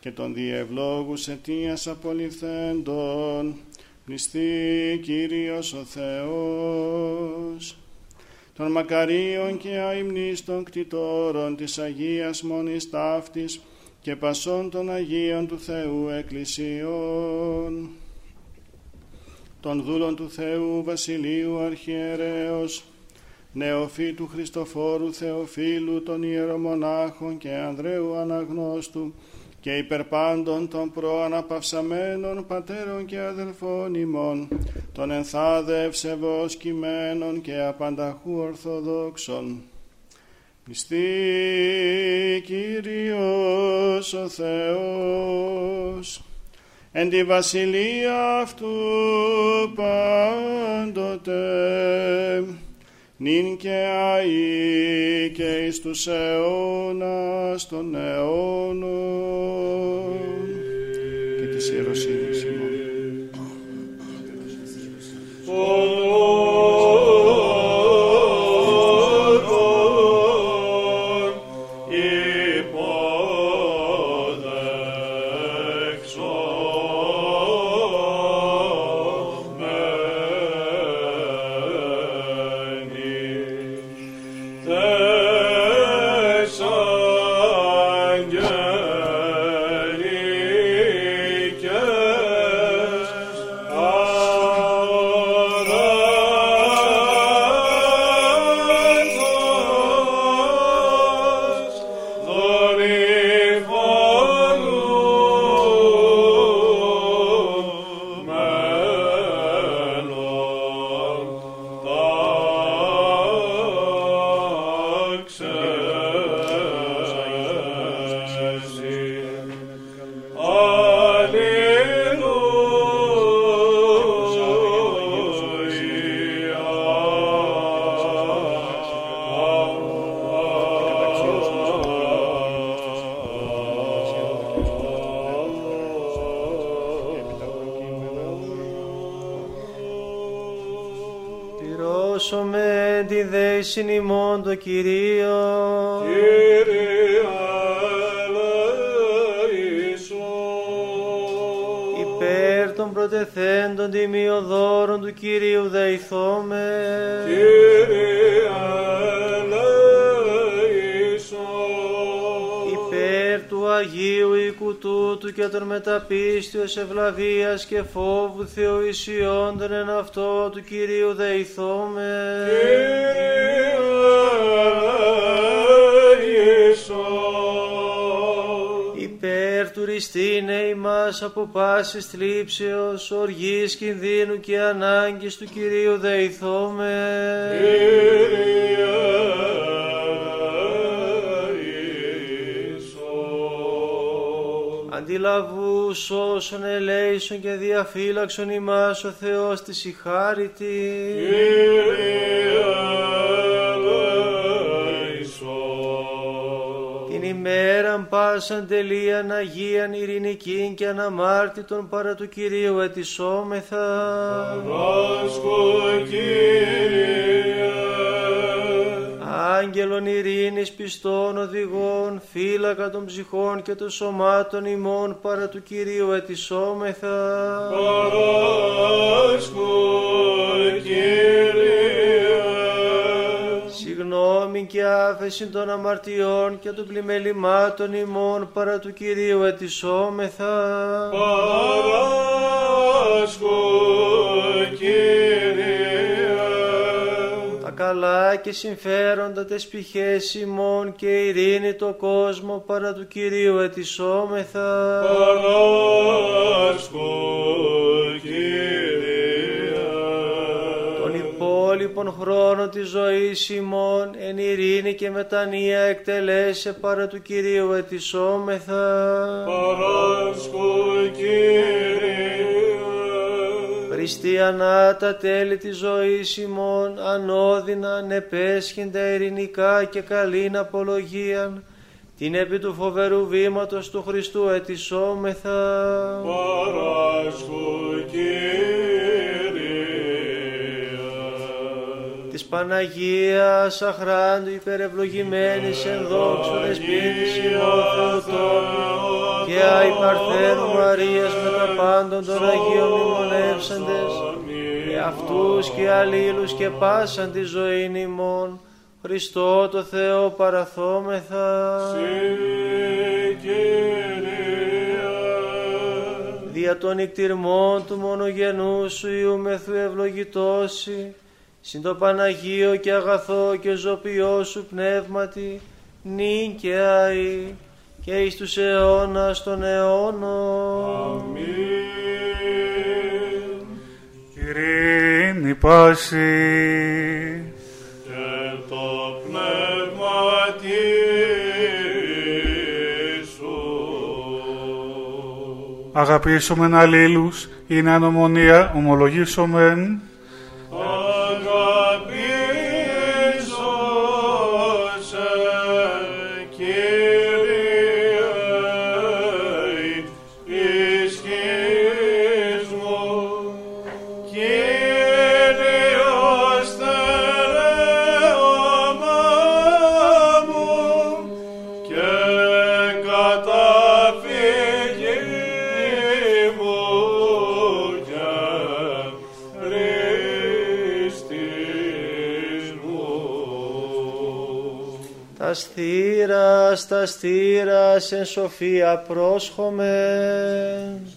και των διευλόγους αιτίας απολυθέντων μισθή Κύριος ο Θεός. Των μακαρίων και αημνίστων κτητόρων της Αγίας Μονής Ταύτης και πασών των Αγίων του Θεού Εκκλησιών των δούλων του Θεού Βασιλείου Αρχιερέως νεοφύτου Χριστοφόρου Θεοφίλου των ιερομονάχων και Ανδρέου Αναγνώστου και υπερπάντων των προαναπαυσαμένων πατέρων και αδελφών ημών, των ενθάδε ευσεβώς κειμένων και απανταχού ορθοδόξων. Πιστή Κύριος ο Θεός, εν τη βασιλεία αυτού πάντοτε, νυν και αΐ και εις τους αιώνας των αιώνων και της ιεροσύνης ημών. Ημών το Κυρίος. Κύριε ελέησον. Υπέρ των προτεθέντων τιμιοδόρων του Κυρίου δεηθώμε. Κύριε ελέησον. Υπέρ του Αγίου οίκου τούτου και των μεταπίστεως ευλαβίας και φόβου Θεού ισιόντων εν αυτό του Κυρίου δεηθώμε. Υπέρ του ριστήνε ημάς από πάσης θλίψεως, οργής, κινδύνου και ανάγκης του Κυρίου δεηθώμε. Αντιλαβούς όσων ελέησον και διαφύλαξον ημάς ο Θεός της η χάριτη. Πάσαν τελείαν Αγίαν ειρηνικήν και αναμάρτητον παρά του Κυρίου ετισόμεθα. Άγγελων ειρήνης πιστών οδηγών, φύλακα των ψυχών και των σωμάτων ημών παρά του Κυρίου ετισόμεθα. Συγνώμη και άφεση των αμαρτιών και των πλημελημάτων ημών παρά του Κυρίου ετισόμεθα. Τα καλά και συμφέροντα τες πηχές ημών και ειρήνη το κόσμο παρά του Κυρίου ετισόμεθα. Τον υπόλοιπον χρόνο της ζωής ημών εν ειρήνη και μετανία εκτελέσε παρά του Κυρίου ετισόμεθα. Χριστιανά τα τέλη της ζωής ημών ανώδυνα νεπέσχυντα ειρηνικά και καλήν απολογίαν την επί του φοβερού βήματος του Χριστού ετισόμεθα. Της Παναγίας αχράντου υπερευλογημένης εν δόξου δεσπίτης ημών Θεοτόπου και αϊ Παρθένου Μαρίας με τα πάντων των Αγίων μνημονεύσαντες και αυτούς και αλλήλους και πάσαν τη ζωήν ημών. Χριστό το Θεό παραθόμεθα. Δια των νικτυρμών του μονογενού σου Υιού μεθού ευλογητώσει συν το Παναγίο και αγαθό και ζωπιό σου πνεύματι νυν και αη και εις τους αιώνας των αιώνων. Ειρήνη πάση. Και το πνεύμα σου. Αγαπήσομεν αλλήλους, είναι ανομονία, ομολογήσομεν. Τα στήρα, στα στήρα, σε σοφία πρόσχομαι.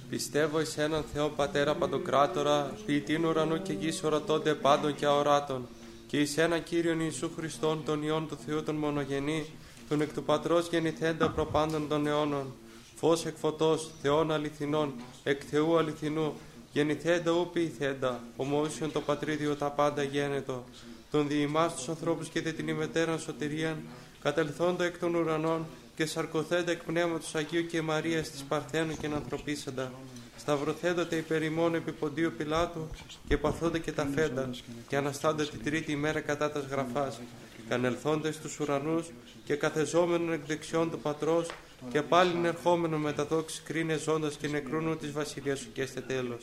Πιστεύω εις έναν Θεό Πατέρα Παντοκράτορα, ποιητήν ουρανού και γης ορατώνται πάντων και αοράτων, και εις έναν Κύριον Ιησού Χριστόν, τον Υιόν του Θεού τον Μονογενή, τον εκ του Πατρός γεννηθέντα προπάντων των αιώνων, φως εκ φωτός, Θεών αληθινών, εκ Θεού αληθινού, γεννηθέντα ου ποιηθέντα, ομόσιον το Πατρίδιο τα πάντα γένετο, τον διημάς τους ανθρώπους και δε την ημετέραν σωτηρίαν, κατελθόντα εκ των ουρανών και σαρκοθέντα εκ πνεύματος Αγίου και Μαρίας της Παρθένου και ανθρωπίσαντα. Σταυρωθέντα υπέρ ημών επί ποντίου Πιλάτου και παθόντα και τα φέντα και αναστάντα την τρίτη ημέρα κατά τας γραφάς. Και ανελθόντα στους ουρανούς και καθεζόμενον εκ δεξιών του Πατρός Και πάλι ερχόμενο με τα δόξης κρίνε ζώντας και νεκρούνου της βασιλείας σου και έστε τέλος.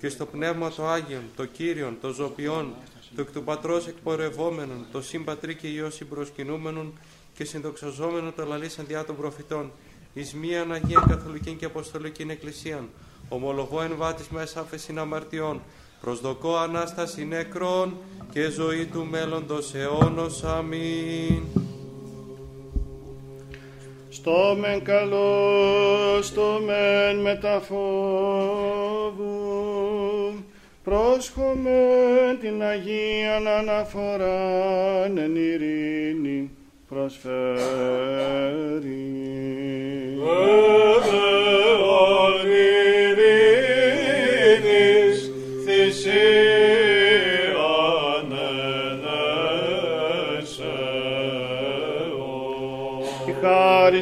Και στο πνεύμα το Άγιον, το Κύριον, το Ζωπιόν, το εκ του Πατρός εκπορευόμενον, το Συμπατρί και Υιός συμπροσκυνούμενον και συνδοξαζόμενον το λαλήσαν διά των προφητών, εις μίαν Αγία Καθολική και Αποστολική Εκκλησίαν, ομολογώ εν βάτης μέσα άφεσιν αμαρτιών, προσδοκώ Ανάσταση νεκρών και ζωή του μέλλοντος αιώνος. Αμήν. Στο μεν καλό, στο μεν μεταφόβου, πρόσχομεν την Αγίαν αναφοράν εν ειρήνη προσφέρει. Η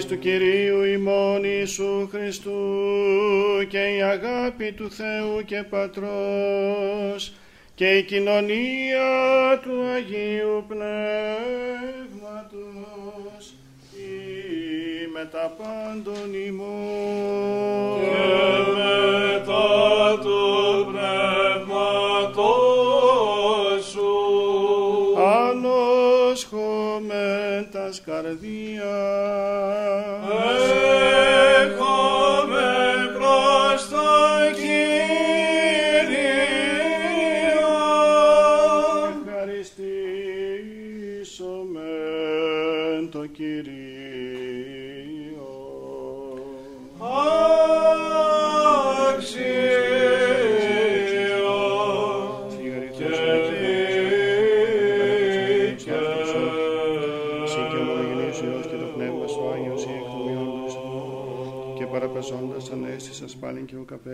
του Κυρίου ημών Ιησού Χριστού και η αγάπη του Θεού και Πατρός και η κοινωνία του Αγίου Πνεύματος ή με τα πάντων ημών ανόσχομεν τας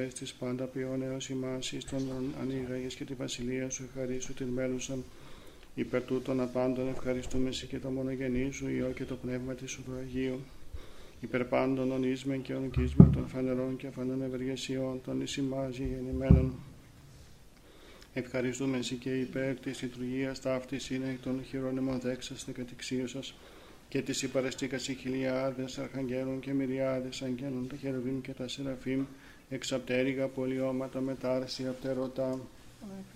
και ο καπέστης πάντα ποιόν έως ημάς εις τον ανοίγαγες και τη βασιλεία σου ευχαρίστου την μέλουσαν υπέρ τούτων απάντων ευχαριστούμε εσύ και το μονογενή σου Υιό και το Πνεύμα της σου του Αγίου. Υπέρ πάντων ονείσμεν και ονκίσμεν των φανερών και αφανών ευεργεσιών των εις ημάς γεννημένων. Ευχαριστούμε εσύ και υπέρ της λειτουργίας ταύτης είναι εκ των χειρόνιμων δέξαστε κατηξίωσας και της υπαρεστήκας οι χιλιάδες αρχαγγέλων και μυριάδες αγγέλων τα χερουβίμ και τα σεραφείμ εξαπτέρυγα πολιώματα μετάρση απτερωτά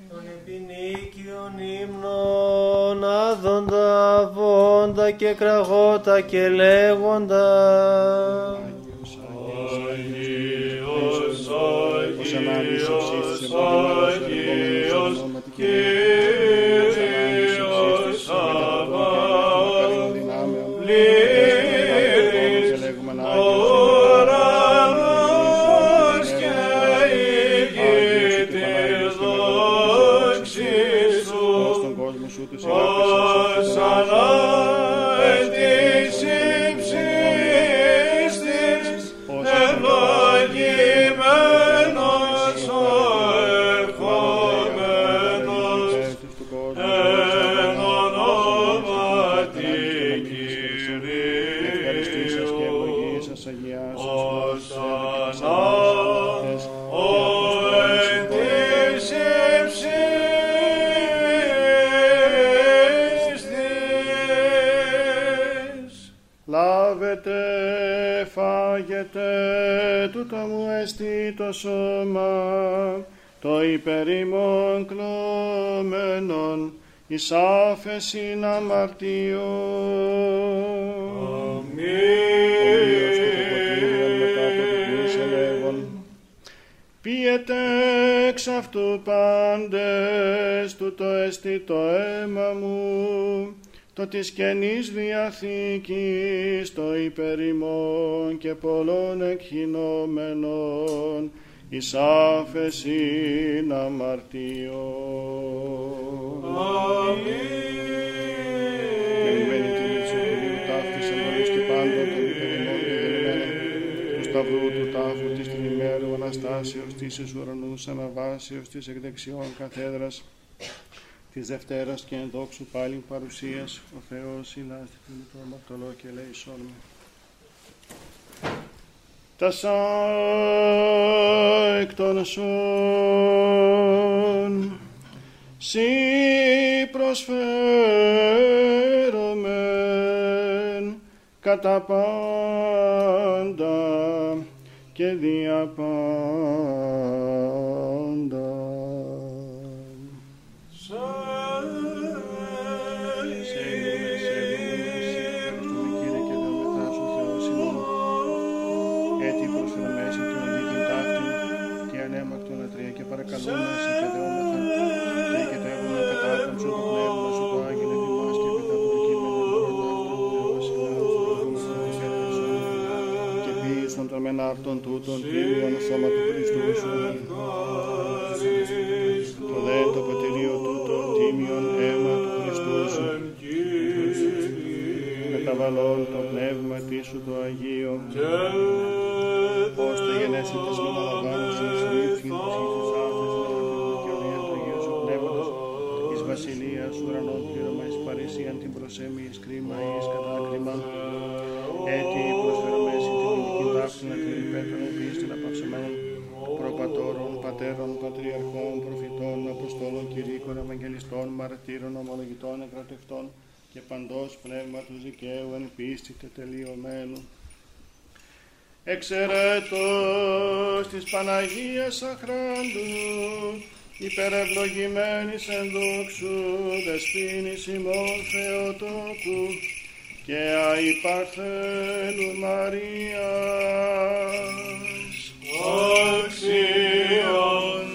Των επινίκιων ύμνων άδοντα, βόντα και κραγότα και λέγοντα. Άγιος, Ως ανάμεις Άγιος, οψής της ευλογημένος Άγιος, φάγετε, τούτο μου εστί το σώμα, το υπερήμων κλωμένων, εις άφεσιν αμαρτιών. Ομοίως το ποτήριον μετά το πεπλήσε λέγον, Πίετε εξ αυτού πάντες, τούτο εστί το αίμα μου, το της καινής διαθήκης, το υπερημών και πολλών εκχυνόμενων, εις άφεσιν αμαρτιών. Περιμένει την λήψη του Κυρίου ταύτης ενωρίς και πάντων των υπερημών και γεννημένων, του σταυρού του τάφου της την ημέρου Αναστάσεως της εις ουρανούς αναβάσεως της εκ δεξιών καθέδρας της Δευτέρας και ενδόξου πάλιν παρουσίας ο Θεός ηλάστη του το αμαρτωλό και λέει σόρμη. Τα εκ των σών σύ προσφέρομεν κατά πάντα και δια πάντα. Και παρακαλούμε σε και δεόμεθα και εγκαιτεύουμε κατά τον σου το πνεύμα σου το Άγγελε τιμάς και μετά από το κείμενο του Θεός ημών σου και ποιήσον των μενάρτων τούτων τίμιον σώμα του Χριστού σου το δε το ποτηρίο τούτο τίμιον αίμα του Χριστού σου μεταβαλών το πνεύμα τη σου το Αγίο ως το γενέσαι της μεταλαμβάνωσης λήψη ουρανών πλήρωμα εις παρησίαν την προσέμη εις κρίμα ή εις κατάκριμα έτι προσφερομέση την ηλική τάξη να κρίνει πέτρων πίστην απαυσεμένων προπατώρων, πατέρων, πατριαρχών, προφητών, αποστόλων, κηρύκων, ευαγγελιστών, μαρτύρων, ομολογητών, εκρατευτών και παντός πνεύματος δικαίου εν πίστη τετελειωμένου. Εξαιρέτως της Παναγίας Αχράντου, υπερευλογημένης εν δόξου, δεσπίνης ημών Θεοτόκου, και αϊπαρθένου Μαρίας. Αξιον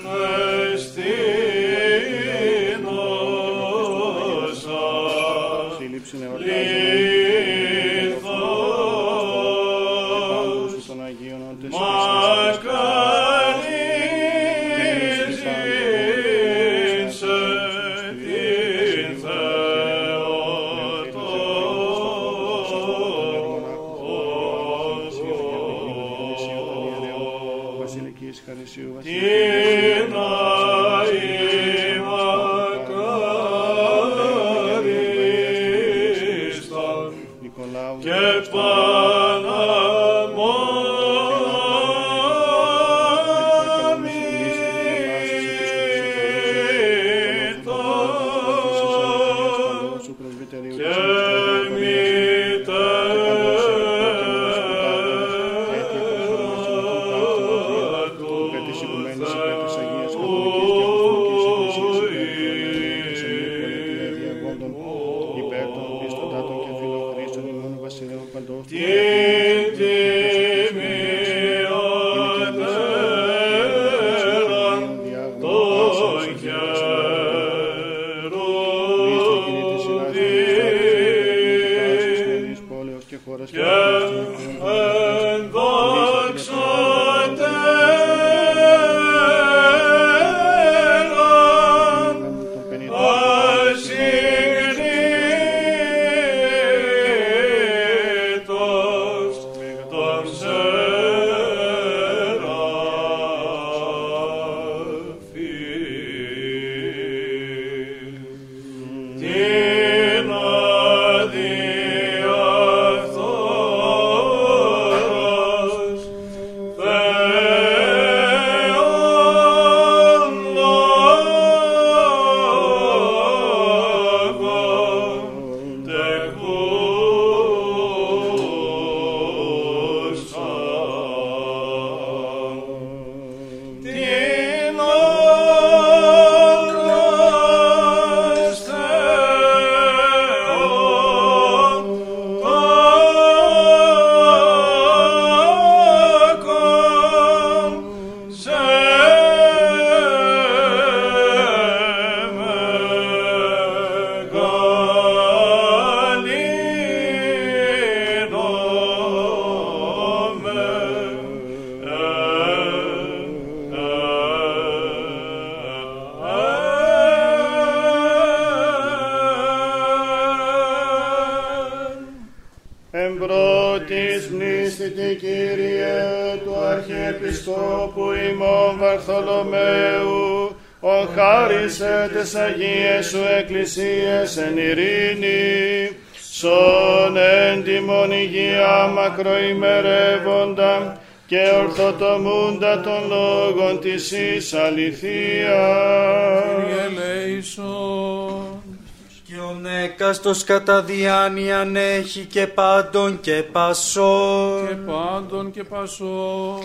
έκαστος κατά διάνοιαν έχει και πάντων και πασών. Και πάντων και πασών.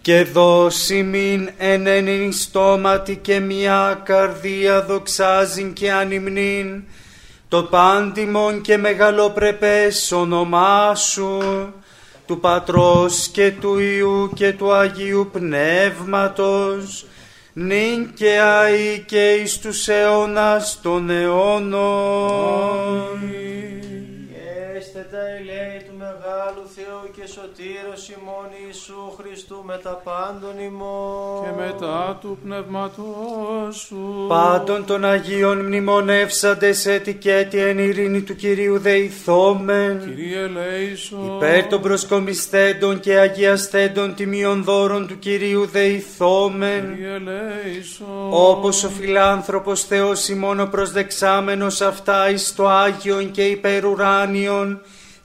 Και δώσει μην εν εν στόματι και μια καρδία δοξάζειν και ανυμνήν. Το πάντιμον και μεγαλοπρεπές όνομά σου του Πατρός και του Υιού και του Αγίου Πνεύματος νυν και αεί και εις τους αιώνας των αιώνων. Έστε τα ελέη του Μεγάλου Θεού και Σωτήρος ημών Ιησού Χριστού με τα πάντων ημών. και μετά του πνεύματός σου Πάντων των Αγίων μνημονεύσαντες έτη και έτη εν ειρήνη του Κυρίου δεηθόμεν. Κύριε ελέησον Υπέρ των προσκομισθέντων και αγιασθέντων τιμίων δώρων του Κυρίου δεηθόμεν. Κύριε ελέησον Όπως ο φιλάνθρωπος Θεός ημών ο προσδεξάμενος αυτά εις το Άγιον και υπερουράνιον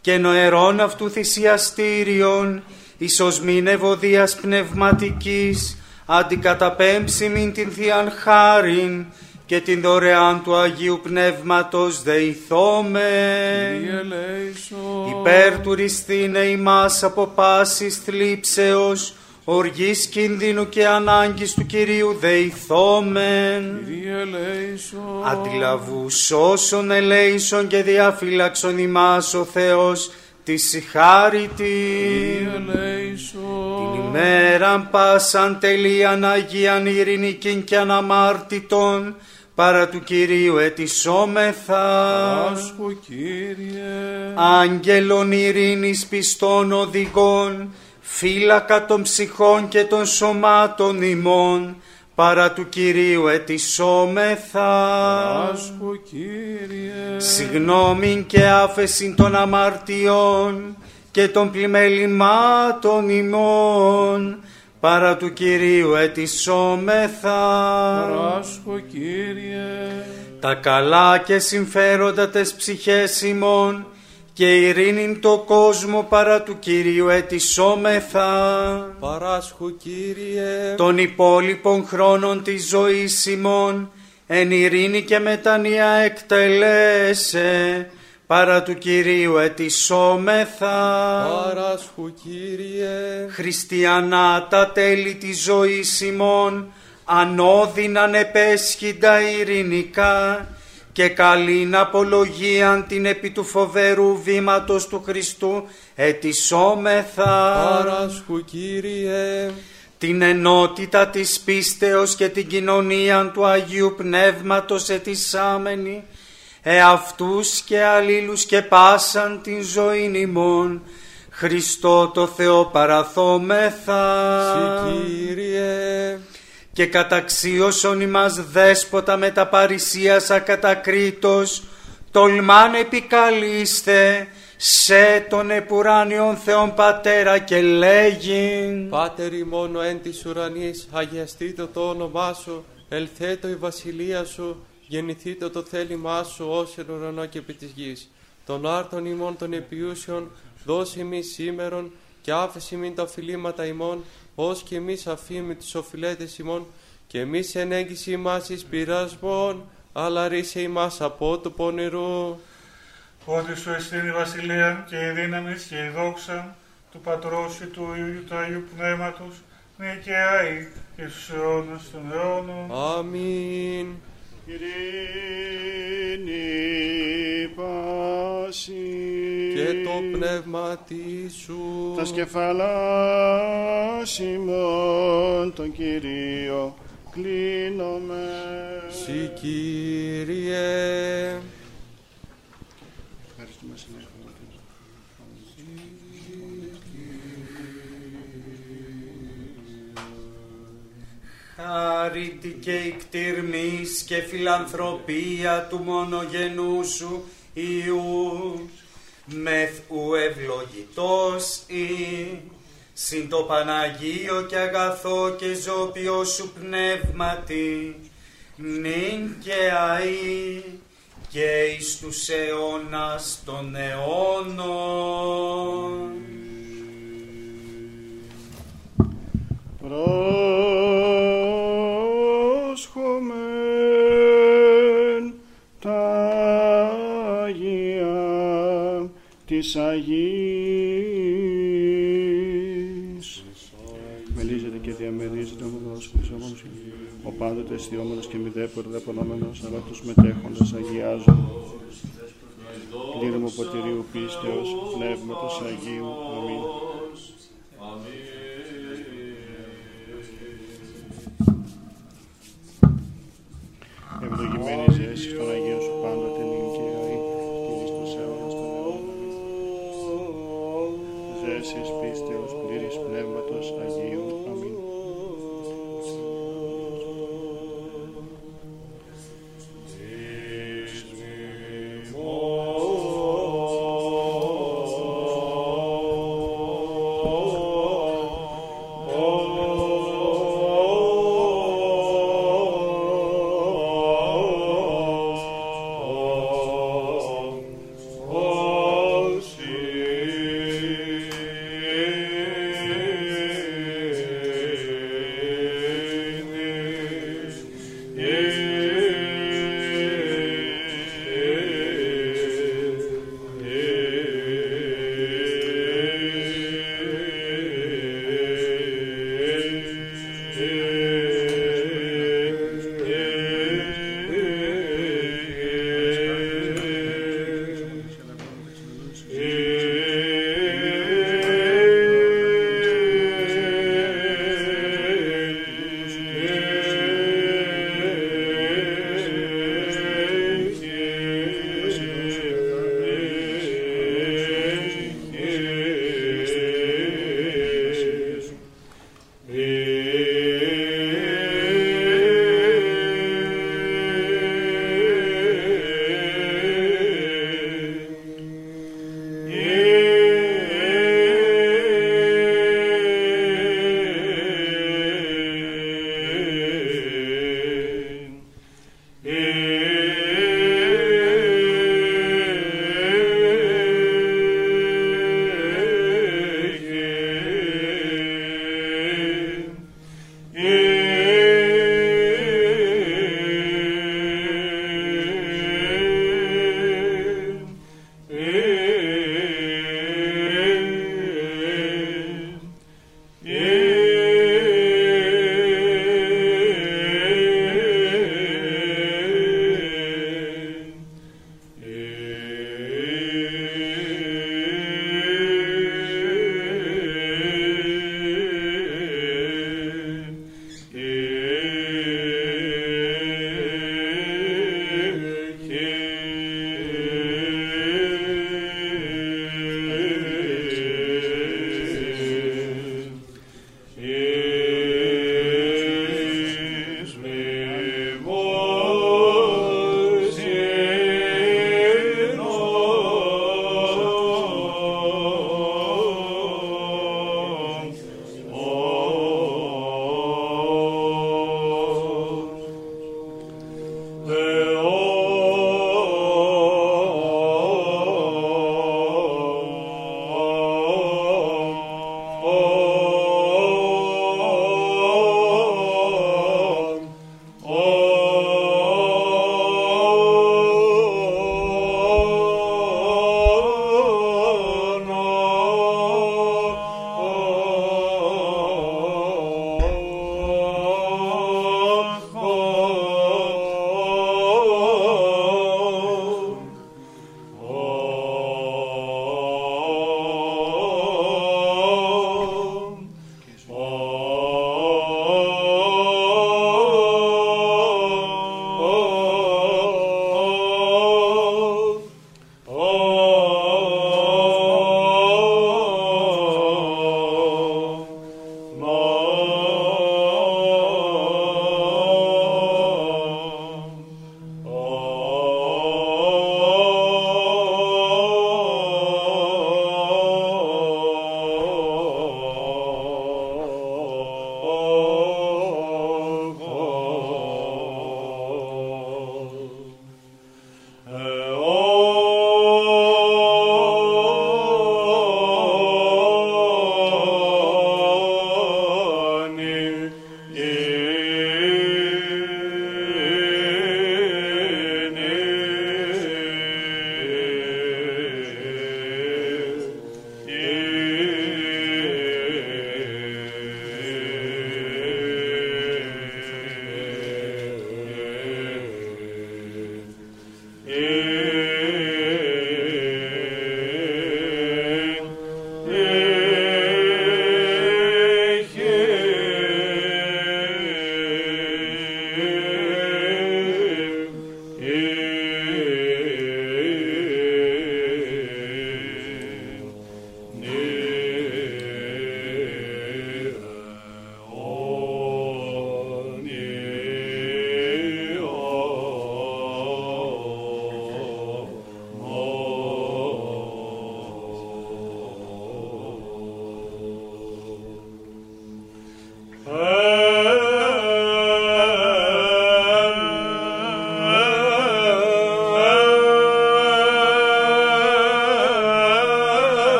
και νοερών αυτού θυσιαστήριον εις οσμήν ευωδίας πνευματικής αντικαταπέμψιμην την Θείαν Χάριν και την δωρεάν του Αγίου Πνεύματος δεηθόμεν Κύριε ελέησον υπέρ του ρηστήνε ημάς από πάσης θλίψεως οργής κινδύνου και ανάγκης του Κυρίου δεηθόμεν. Κύριε ελέησον. Αντιλαβούς όσων ελέησον και διαφύλαξον ημάς ο Θεός της συγχάρητη Κύριε ελέησον. Την ημέραν πάσαν τελείαν Αγίαν ειρηνικήν και αναμάρτητον παρά του Κυρίου ετισόμεθα Άσχο Κύριε. Άγγελων ειρήνης πιστών οδηγών, φύλακα των ψυχών και των σωμάτων ημών, παρά του Κυρίου ετισόμεθα. Άσχο Κύριε Συγνώμην και άφεσιν των αμαρτιών και των πλημελημάτων ημών, παρά του Κυρίου ετισόμεθα. Άσχο Κύριε τα καλά και συμφέροντα τες ψυχές ημών και ειρήνην το κόσμο παρά του Κυρίου ετισόμεθα Παράσχου Κύριε, των υπόλοιπων χρόνων της ζωής ημών εν ειρήνη και μετανία εκτελέσε παρά του Κυρίου ετισόμεθα παράσχου Κύριε, Χριστιανά τα τέλη της ζωής ημών ανώδυναν επέσχυντα ειρηνικά και καλήν απολογίαν την επί του φοβερού βήματος του Χριστού ετισόμεθα. Παράσχου Κύριε, την ενότητα της πίστεως και την κοινωνία του Αγίου Πνεύματος ετισάμενη εαυτούς και αλλήλους και πάσαν την ζωή ημών Χριστό το Θεό παραθόμεθα. Συ Κύριε, και καταξίωσον ημάς δέσποτα με τα παρησίας ακατακρίτως, τολμάν επικαλείστε σε τον επουράνιον Θεόν Πατέρα και λέγειν Πάτερ ημών εν της ουρανής, αγιαστήτω το όνομά σου, ελθέτω η βασιλεία σου, γεννηθήτω το θέλημά σου ως εν ουρανό και επί της γης. Των άρτων ημών των επιούσεων, δώσε μη σήμερον και άφεση μην τα οφειλήματα ημών, ως και εμείς αφήμοι τους οφειλέτες ημών, και εμείς εν έγκυση ημάς εις πειρασμών, αλλά ρίσε ημάς από του πονηρού. Ότι σου εστίν η βασιλεία και η δύναμη και η δόξα του Πατρός και του Υιού και του Αγίου Πνεύματος, ναι και αεί και στους αιώνας των αιώνων. Αμήν. Ειρήνη πάση Και το πνεύμα σου. τα σκεφαλά ημών τον Κύριο κλείνομαι. Συ Κύριε. Χάρητη και η κτηρμής και φιλανθρωπία του μονογενούς σου Υιούς, μεθ ου ευλογητός ή, συν το Παναγίο και αγαθό και ζώπιο σου πνεύματι, νυν και αΐ και εις τους αιώνας των αιώνων προσχομεν τα Αγία της Αγής. Μελίζεται και διαμερίζεται ο μονός χρυσόμονος, ο πάντοτε αισθιόμενος και μη δέποτε δεπονόμενος, αλλά τους μετέχοντας αγιάζουν. Κλήρυμα ποτηρίου πίστεως, πνεύματος Αγίου. Αμήν.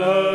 honor.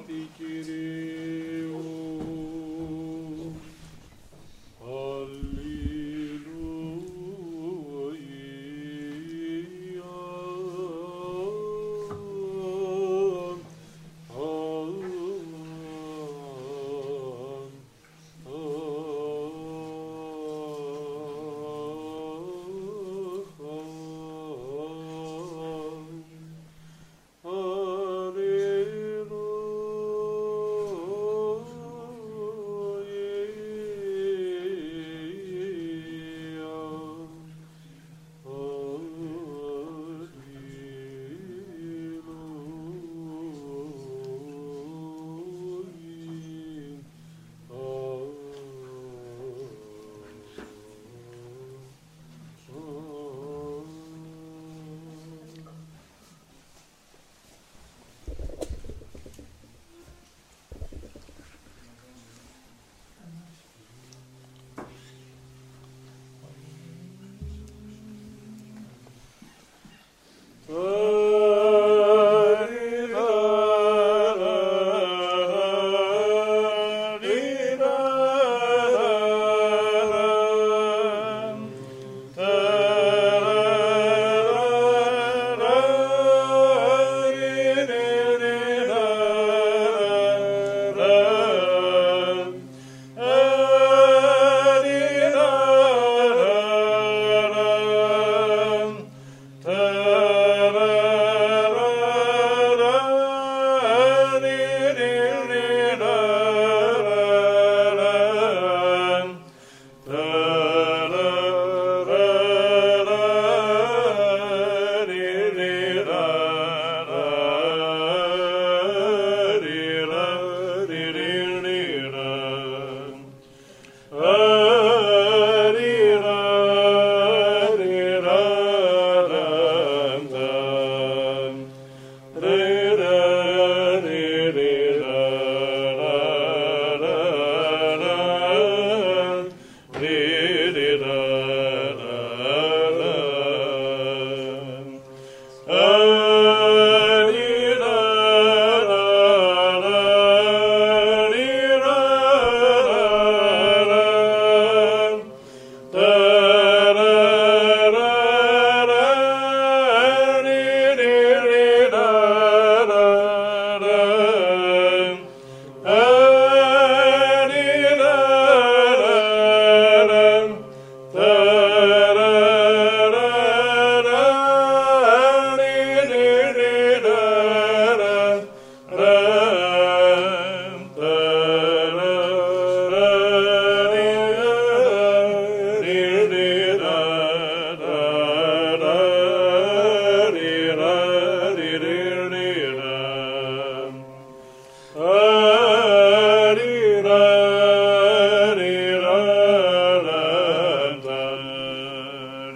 Ονόματι Κυρίου.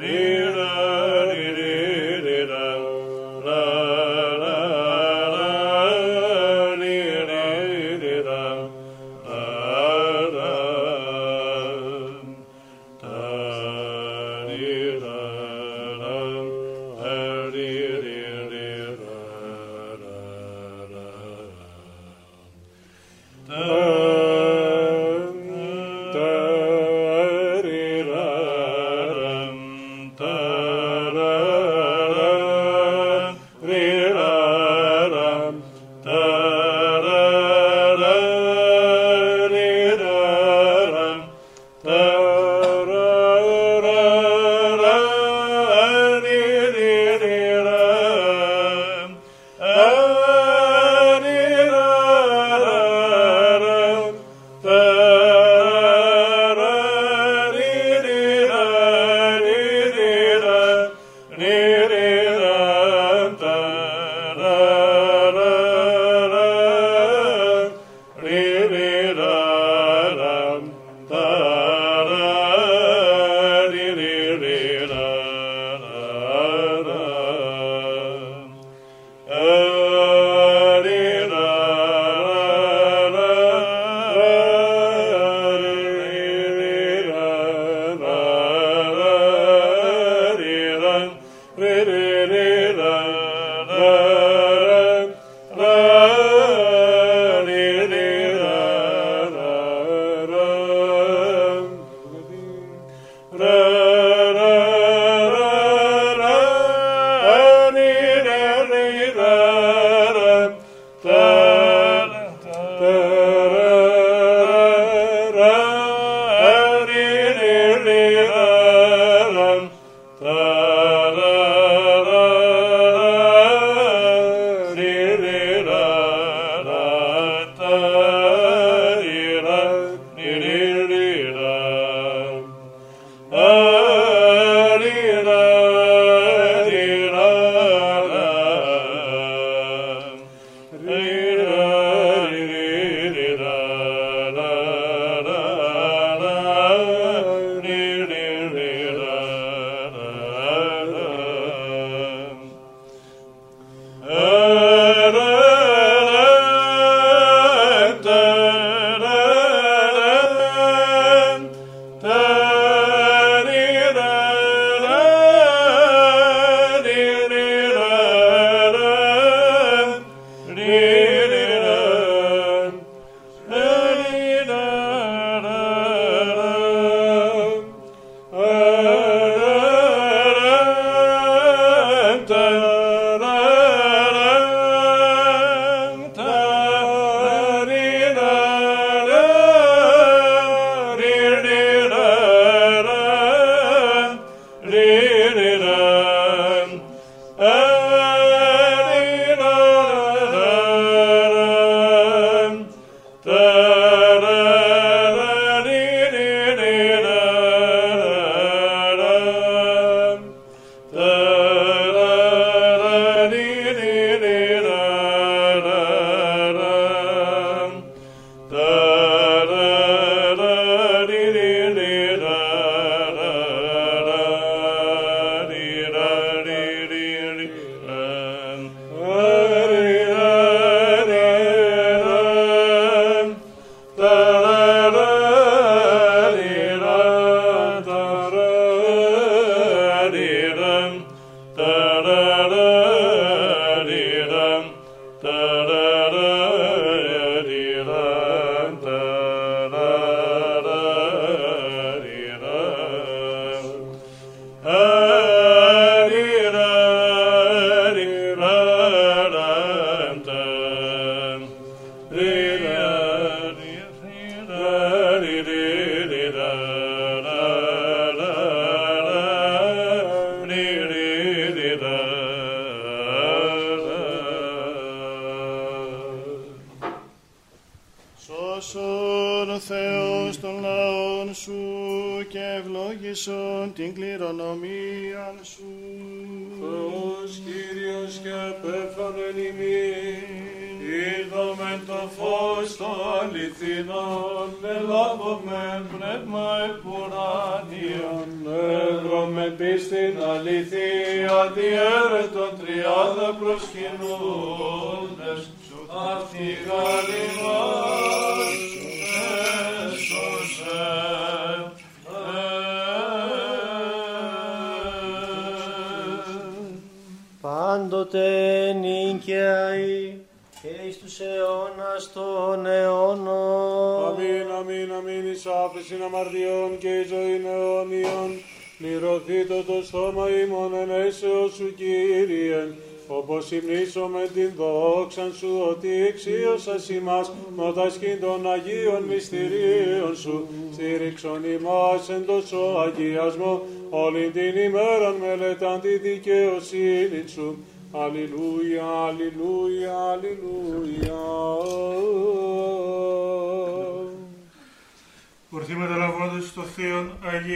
Amen.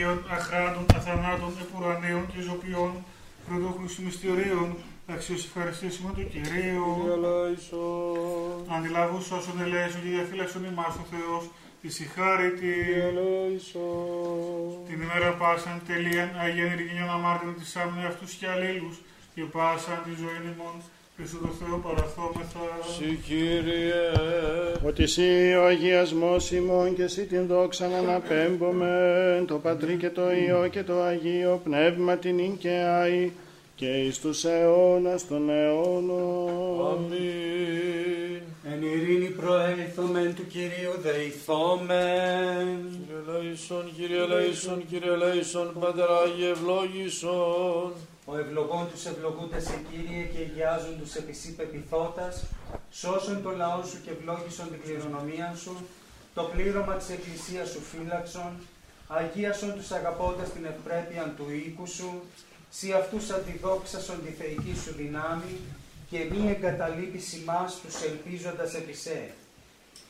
Αγίων, Αχράντων, Αθανάτων, Επουρανίων και Ζωπιών, προδόχων μυστηρίων, αξίως ευχαριστήσουμε του Κυρίου. Ελέησον, Αντιλαβούς όσων ελέησον και διαφύλαξον ημάς ο Θεός, της συγχάρητη. ελέησον. Την ημέρα πάσαν τελείαν Αγίαν Ιργινιών αμάρτων της άμνη αυτούς και αλλήλους και πάσαν τη ζωή ημών Χριστού το Θεό παραθόμεθα. Συ Κύριε, Ότι εσύ ο αγιασμός ημών και εσύ την δόξα να αναπέμπομεν, το Πατρί και το Υιό και το Αγίο Πνεύμα την Ιν και Άη, και εις τους αιώνας των αιώνων. Αμήν. Εν ειρήνη προέλθομεν του Κυρίου δεηθόμεν. Κύριε Λέησον, Κύριε Λέησον, Κύριε Λέησον, Πατέρα Άγιε ευλόγησον. Ο ευλογών τους ευλογούντας σε Κύριε και αγιάζουν τους επισή πεπιθώτας, σώσον το λαό σου και ευλόγησον την κληρονομία σου, το πλήρωμα της εκκλησίας σου φύλαξον, αγίασον τους αγαπώντας την ευπρέπεια του οίκου σου, σι αυτούς αντιδόξασον τη θεϊκή σου δυνάμει και μη εγκαταλείπεις ημάς τους ελπίζοντας επί σε.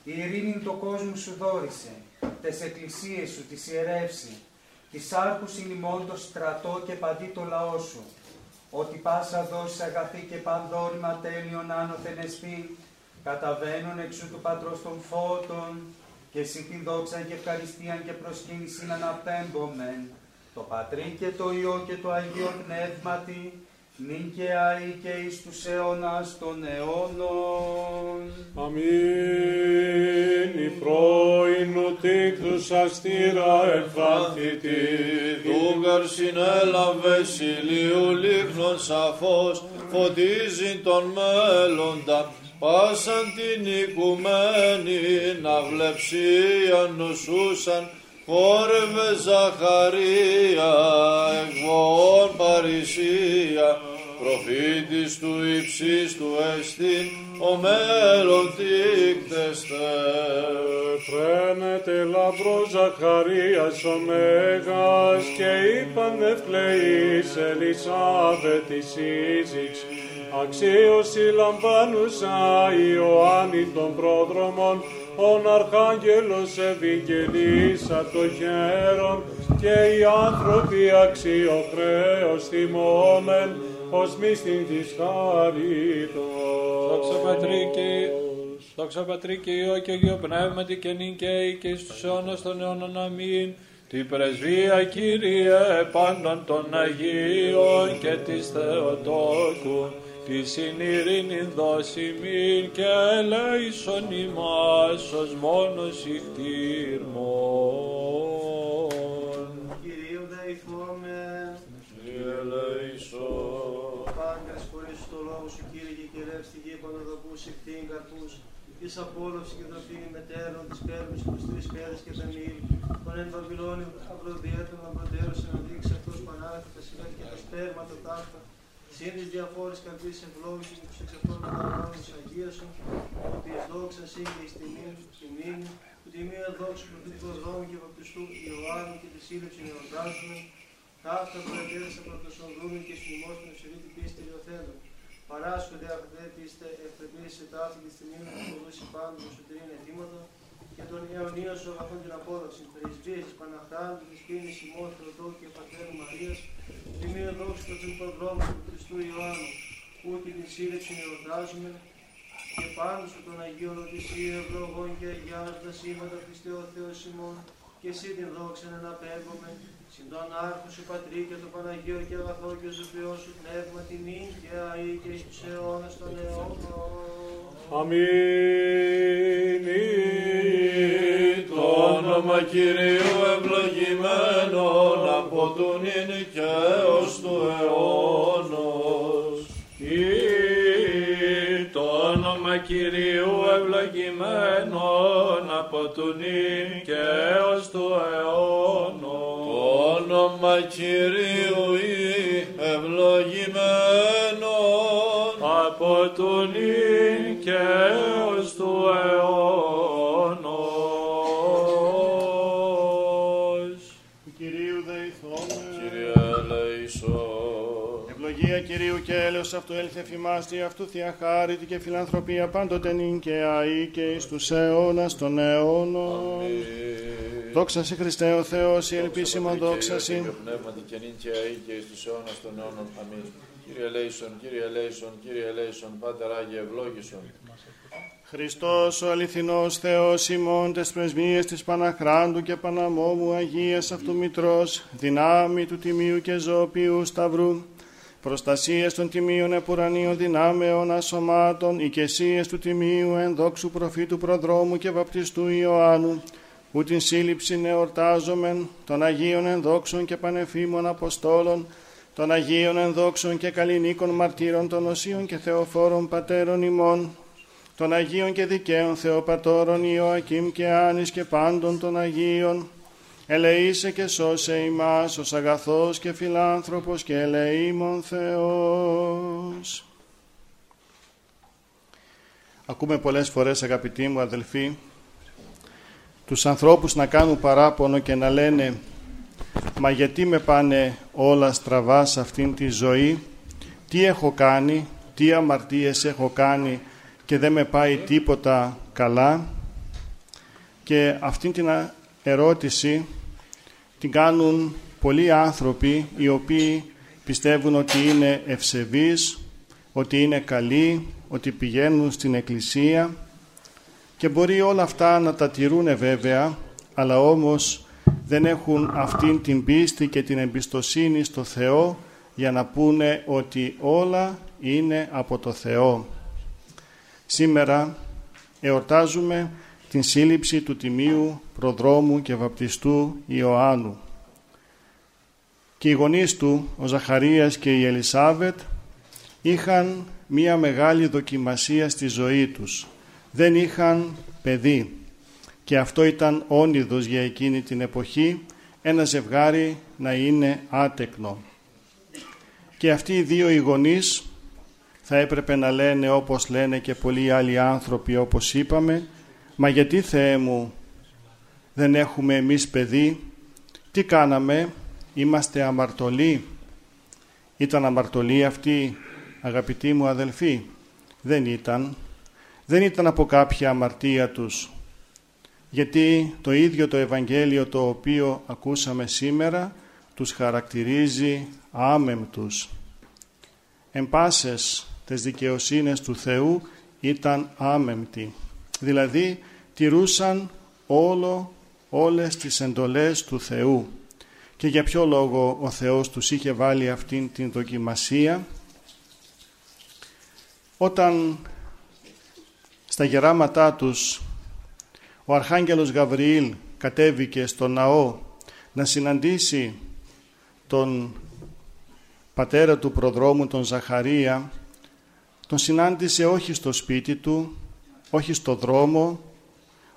Η ειρήνη το κόσμο σου δόρισε, τες εκκλησίες σου τις ιερεύσει, της άρχους ημών το στρατό και παντί το λαό σου, ότι πάσα δόση αγαθή και πανδόρημα τέλειον άνωθεν εσπή, καταβαίνουν εξού του Πατρός των φώτων, και εσύ την δόξα και ευχαριστίαν και προσκύνησιν αναπέμπομεν, το Πατρί και το Υιό και το Αγίο Πνεύματι, νυν και αεί και εις τους αιώνας των αιώνων. Αμήν. Η πρώην οτίκτους αστήρα εμφάνθητη, Δούγαρ συνέλαβε ηλίου λίχνον σαφώς, φωτίζει τον μέλλοντα, πάσαν την οικουμένη, να βλεψίαν νοσούσαν, χόρευε Ζαχαρία, εγβοών Παρισία, προφήτης του υψής του εστίν, ο μέλλον τίκτεστε. Φρένεται λαμπρό Ζαχαρίας ο Μέγας και είπαν ευκλεής Ελισάβε τη σύζυξ. Αξίωση λαμβάνουσα Ιωάννη των πρόδρομων, ον Αρχάγγελος ευηγγελίσα το χέρον και οι άνθρωποι αξιοχρέως θυμόμεν ως μίστην της χαρίτος. Δόξα Πατρί και Δόξα Πατρί και Υιό και Αγίο Πνεύματι και νυν και αεί και στους αιώνας των αιώνων αμήν. Την πρεσβεία Κύριε πάντων των Αγίων και της Θεοτόκου τη συνειρήνη δώσει μην και ελέησον ημάς ως μόνος ηχτήρμον. Κυρίου δεηθόμεν, Κύριε Λέησον, πάντες χωρίς το λόγο σου Κύριε και κερεύς τη γη παντοδοπούς ηχτήν καρπούς, της απόλαυση και δροφή μετέρων, της πέρμης και τους τρεις πέδες και τα μήλ, των εν Βαβυλώνιων αγροδιέτων αμπροντέρων σε να δείξει αυτός πανάγαθη τα σημαίνει και τα σπέρματα ταύτα, Συν της διαφόρης καρπής ευλόγησης και τους εξ αυτών μετανάλων της Αγίας σου, ότι εις δόξα σύ και εις τιμήν, τιμήν, που τιμήν δόξου προφητικού δρόμου και βαπτιστού Ιωάννου και της σύλληψη νεορτάζουμε, ταύτα που ετέθησα πρωτοσονδρούμεν και στιμός με ευσεβή την πίστη λιωθέντων. Παράσχονται αγδέ πίστε, ευπρεπείς σε τάφη της τιμήν που προδούσει πάντων με σωτηρήν αιτήματα, και τον αιωνία σου αγαθών την απόδοση, πρεσβείες της Παναχράντου, της Κίνης ημών Θεοτό και Πατέρου Μαρίας, τιμήν δόξου του Θεού προδρόμου του Χριστού Ιωάννου, που και την σύλληψη εορτάζουμε, και πάνω σου των Αγίων Οδυσσίων ευλογών και αγιάζοντα σήματα Χριστέ ο Θεός ημών, και εσύ την δόξα να αναπέμπουμε, συν τον άρχο σου Πατρί και το Παναγίο και αγαθό και ζωοποιό σου πνεύμα τιμή και αή και εις τους αιώνας των αιώνων. Αμήν. Κυρίου ευλογημένον από τον είναι και ως του αιώνος. Ή το όνομα Κυρίου ευλογημένον από του νυν και έως του αιώνος. Το όνομα Κυρίου ή ευλογημένον από του νυν αυτού έλθε εφημάστη αυτού θεία χάρητη και φιλανθρωπία πάντοτε νυν και αή και εις τους αιώνας των αιώνων. Δόξα σε Χριστέ ο Θεός, η ελπίσιμο δόξα σε. Κύριε πνεύματι και νυν και αεί και εις τους αιώνας των αιώνων. Αμήν. Κύριε Λέησον, Κύριε Λέησον, Κύριε Λέησον, Πάτερ Άγιε ευλόγησον. Χριστός ο αληθινός Θεός ημών τες πρεσβείες της Παναχράντου και Παναμόμου Αγίας αυτού Μητρός, δυνάμει του Τιμίου και Ζωοποιού Σταυρού, προστασίες των Τιμίων Επουρανίων δυνάμεων ασωμάτων, οικεσίες του Τιμίου ενδόξου προφήτου προδρόμου και βαπτιστού Ιωάννου, που την σύλληψη εορτάζομεν των Αγίων ενδόξων και πανεφήμων Αποστόλων, των Αγίων ενδόξων και καλλινίκων μαρτύρων των Οσίων και Θεοφόρων Πατέρων ημών, των Αγίων και δικαίων Θεοπατώρων Ιωακήμ και Άνης και πάντων των Αγίων, ελεήσε και σώσε ημάς ως αγαθός και φιλάνθρωπος και ελεήμων Θεός. Ακούμε πολλές φορές αγαπητοί μου αδελφοί, τους ανθρώπους να κάνουν παράπονο και να λένε «Μα γιατί με πάνε όλα στραβά σε αυτήν τη ζωή, τι έχω κάνει, τι αμαρτίες έχω κάνει και δεν με πάει τίποτα καλά» και αυτήν την ερώτηση την κάνουν πολλοί άνθρωποι οι οποίοι πιστεύουν ότι είναι ευσεβείς, ότι είναι καλοί, ότι πηγαίνουν στην εκκλησία και μπορεί όλα αυτά να τα τηρούν βέβαια, αλλά όμως δεν έχουν αυτήν την πίστη και την εμπιστοσύνη στο Θεό για να πούνε ότι όλα είναι από το Θεό. Σήμερα εορτάζουμε την σύλληψη του Τιμίου Προδρόμου και Βαπτιστού Ιωάννου. Και οι γονείς του, ο Ζαχαρίας και η Ελισάβετ, είχαν μία μεγάλη δοκιμασία στη ζωή τους. Δεν είχαν παιδί και αυτό ήταν όνειδος για εκείνη την εποχή ένα ζευγάρι να είναι άτεκνο. Και αυτοί οι δύο οι γονείς θα έπρεπε να λένε όπως λένε και πολλοί άλλοι άνθρωποι όπως είπαμε «Μα γιατί Θεέ μου δεν έχουμε εμείς παιδί, τι κάναμε, είμαστε αμαρτωλοί». Ήταν αμαρτωλοί αυτοί αγαπητοί μου αδελφοί, δεν ήταν. Δεν ήταν από κάποια αμαρτία τους. Γιατί το ίδιο το Ευαγγέλιο το οποίο ακούσαμε σήμερα τους χαρακτηρίζει άμεμπτους. Εν πάσες τις δικαιοσύνες του Θεού ήταν άμεμπτοι. Δηλαδή τηρούσαν όλο, όλες τις εντολές του Θεού. Και για ποιο λόγο ο Θεός τους είχε βάλει αυτήν την δοκιμασία; Όταν στα γεράματά τους ο Αρχάγγελος Γαβριήλ κατέβηκε στο ναό να συναντήσει τον πατέρα του προδρόμου, τον Ζαχαρία, τον συνάντησε όχι στο σπίτι του, όχι στο δρόμο,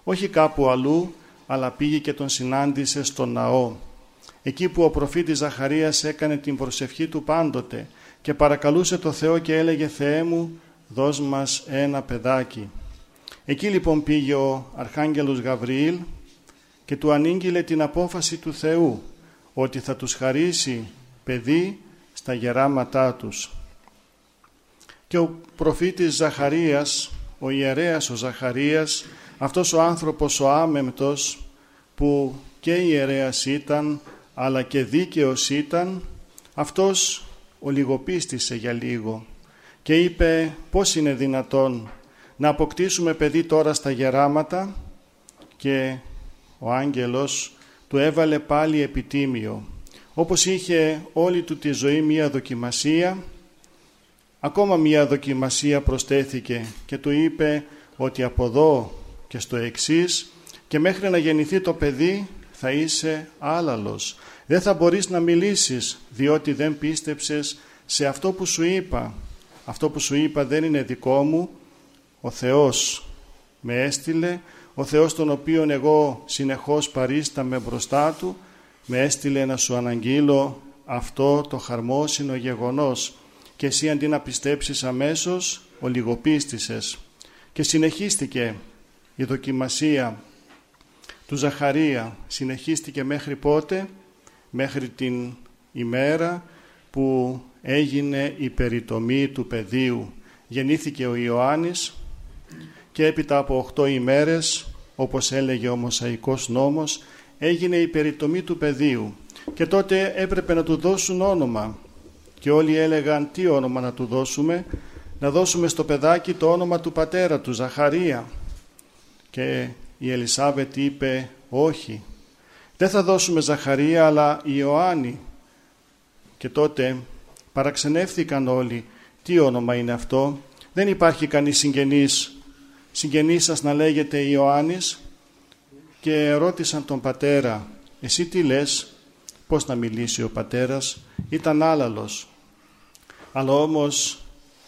όχι κάπου αλλού, αλλά πήγε και τον συνάντησε στο ναό. Εκεί που ο προφήτης Ζαχαρίας έκανε την προσευχή του πάντοτε και παρακαλούσε το Θεό και έλεγε «Θεέ μου, δώσ' μας ένα παιδάκι». Εκεί λοιπόν πήγε ο Αρχάγγελος Γαβριήλ και του ανήγγειλε την απόφαση του Θεού ότι θα τους χαρίσει παιδί στα γεράματά τους. Και ο προφήτης Ζαχαρίας, ο ιερέας ο Ζαχαρίας, αυτός ο άνθρωπος ο άμεμπτος που και ιερέας ήταν αλλά και δίκαιος ήταν, αυτός ολιγοπίστησε για λίγο και είπε πώς είναι δυνατόν να αποκτήσουμε παιδί τώρα στα γεράματα; Και ο άγγελος του έβαλε πάλι επιτίμιο. Όπως είχε όλη του τη ζωή μία δοκιμασία, ακόμα μία δοκιμασία προστέθηκε και του είπε ότι από εδώ και στο εξής και μέχρι να γεννηθεί το παιδί θα είσαι άλαλος. Δεν θα μπορείς να μιλήσεις διότι δεν πίστεψες σε αυτό που σου είπα αυτό που σου είπα δεν είναι δικό μου, ο Θεός με έστειλε, ο Θεός τον οποίον εγώ συνεχώς παρίσταμαι μπροστά Του, με έστειλε να σου αναγγείλω αυτό το χαρμόσυνο γεγονός και εσύ αντί να πιστέψεις αμέσως, ολιγοπίστησες. Και συνεχίστηκε η δοκιμασία του Ζαχαρία, συνεχίστηκε μέχρι πότε, μέχρι την ημέρα που έγινε η περιτομή του πεδίου. Γεννήθηκε ο Ιωάννης και έπειτα από 8 ημέρες, όπως έλεγε ο Μοσαϊκός νόμος, έγινε η περιτομή του πεδίου. Και τότε έπρεπε να του δώσουν όνομα. Και όλοι έλεγαν τι όνομα να του δώσουμε; Να δώσουμε στο παιδάκι το όνομα του πατέρα του, Ζαχαρία. Και η Ελισάβετ είπε όχι. Δεν θα δώσουμε Ζαχαρία αλλά Ιωάννη. Και τότε Παραξενεύθηκαν όλοι. Τι όνομα είναι αυτό. Δεν υπάρχει κανείς συγγενής. Συγγενής σας να λέγεται Ιωάννης και ρώτησαν τον πατέρα «Εσύ τι λες, πώς να μιλήσει ο πατέρας, ήταν άλαλος. Αλλά όμως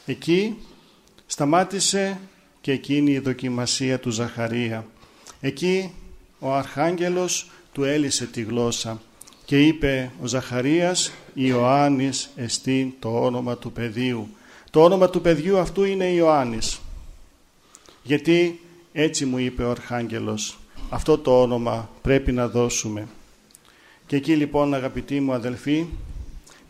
εκεί σταμάτησε και εκείνη η δοκιμασία του Ζαχαρία. Εκεί ο Αρχάγγελος του έλυσε τη γλώσσα και είπε ο Ζαχαρίας Ιωάννης εστί το όνομα του παιδιού. Το όνομα του παιδιού αυτού είναι Ιωάννης. Γιατί έτσι μου είπε ο Αρχάγγελος. Αυτό το όνομα πρέπει να δώσουμε. Και εκεί λοιπόν αγαπητοί μου αδελφοί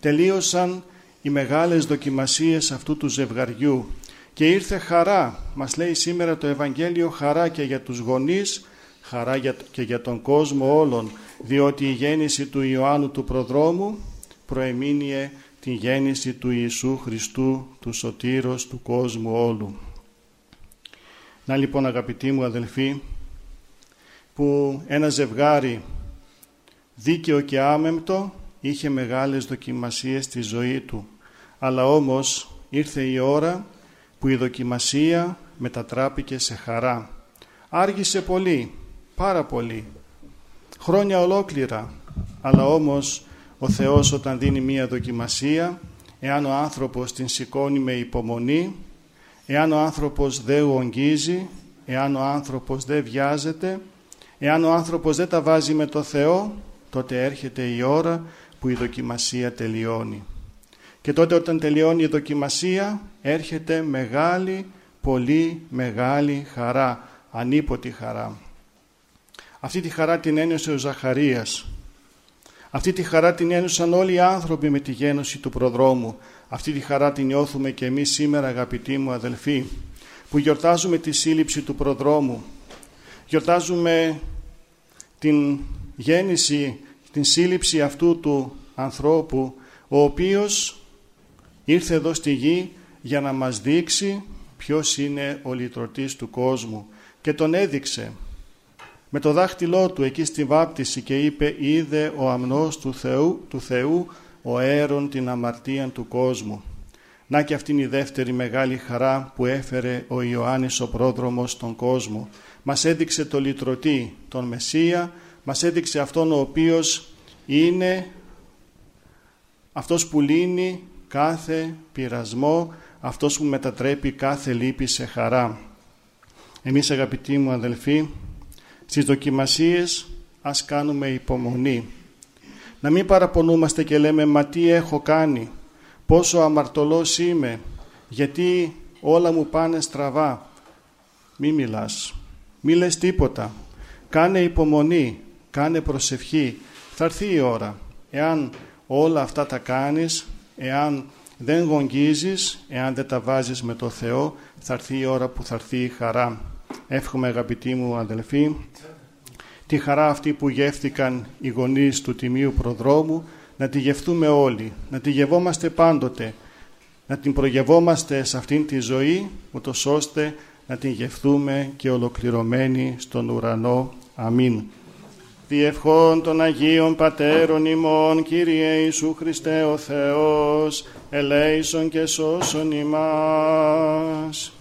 τελείωσαν οι μεγάλες δοκιμασίες αυτού του ζευγαριού και ήρθε χαρά. Μας λέει σήμερα το Ευαγγέλιο χαρά και για τους γονείς, χαρά και για τον κόσμο όλων, διότι η γέννηση του Ιωάννου του Προδρόμου προεμήνυε τη γέννηση του Ιησού Χριστού, του Σωτήρος του κόσμου όλου. Να λοιπόν αγαπητοί μου αδελφοί, που ένα ζευγάρι δίκαιο και άμεμπτο είχε μεγάλες δοκιμασίες στη ζωή του, αλλά όμως ήρθε η ώρα που η δοκιμασία μετατράπηκε σε χαρά. Άργησε πολύ, πάρα πολύ, χρόνια ολόκληρα, αλλά όμως ο Θεός όταν δίνει μία δοκιμασία, εάν ο άνθρωπος την σηκώνει με υπομονή, εάν ο άνθρωπος δεν ογγίζει, εάν ο άνθρωπος δεν βιάζεται, εάν ο άνθρωπος δεν τα βάζει με το Θεό, τότε έρχεται η ώρα που η δοκιμασία τελειώνει. Και τότε όταν τελειώνει η δοκιμασία έρχεται μεγάλη, πολύ μεγάλη χαρά, ανίποτη χαρά. Αυτή τη χαρά την ένιωσε ο Ζαχαρίας. Αυτή τη χαρά την ένιωσαν όλοι οι άνθρωποι με τη γένωση του προδρόμου. Αυτή τη χαρά την νιώθουμε και εμείς σήμερα αγαπητοί μου αδελφοί που γιορτάζουμε τη σύλληψη του προδρόμου. Γιορτάζουμε την γέννηση, την σύλληψη αυτού του ανθρώπου ο οποίος ήρθε εδώ στη γη για να μας δείξει ποιος είναι ο λυτρωτής του κόσμου και τον έδειξε με το δάχτυλό του εκεί στη βάπτιση και είπε «Είδε ο αμνός του Θεού, του Θεού ο αέρον την αμαρτία του κόσμου». Να και αυτήν η δεύτερη μεγάλη χαρά που έφερε ο Ιωάννης ο πρόδρομος στον κόσμο. Μας έδειξε το λυτρωτή, τον Μεσσία, μας έδειξε αυτόν ο οποίος είναι αυτός που λύνει κάθε πειρασμό, αυτός που μετατρέπει κάθε λύπη σε χαρά. Εμείς αγαπητοί μου αδελφοί, στις δοκιμασίες ας κάνουμε υπομονή. Να μην παραπονούμαστε και λέμε «Μα τι έχω κάνει, πόσο αμαρτωλός είμαι, γιατί όλα μου πάνε στραβά». Μη μιλάς, μη λες τίποτα. Κάνε υπομονή, κάνε προσευχή. Θα έρθει η ώρα. Εάν όλα αυτά τα κάνεις, εάν δεν γονγίζεις, εάν δεν τα βάζεις με το Θεό, θα έρθει η ώρα που θα έρθει η χαρά. Εύχομαι αγαπητοί μου αδελφοί, τη χαρά αυτή που γεύτηκαν οι γονείς του Τιμίου Προδρόμου, να τη γευτούμε όλοι, να τη γευόμαστε πάντοτε, να την προγευόμαστε σε αυτήν τη ζωή, ούτως ώστε να την γευτούμε και ολοκληρωμένη στον ουρανό. Αμήν. Διευχών των Αγίων Πατέρων ημών, Κύριε Ιησού Χριστέ ο Θεός, ελέησον και σώσον ημάς.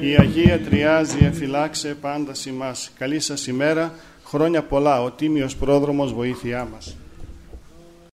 Η Αγία Τριάζη εφυλάξε πάντα ημάς. Καλή σας ημέρα, χρόνια πολλά, ο Τίμιος Πρόδρομος βοήθειά μας.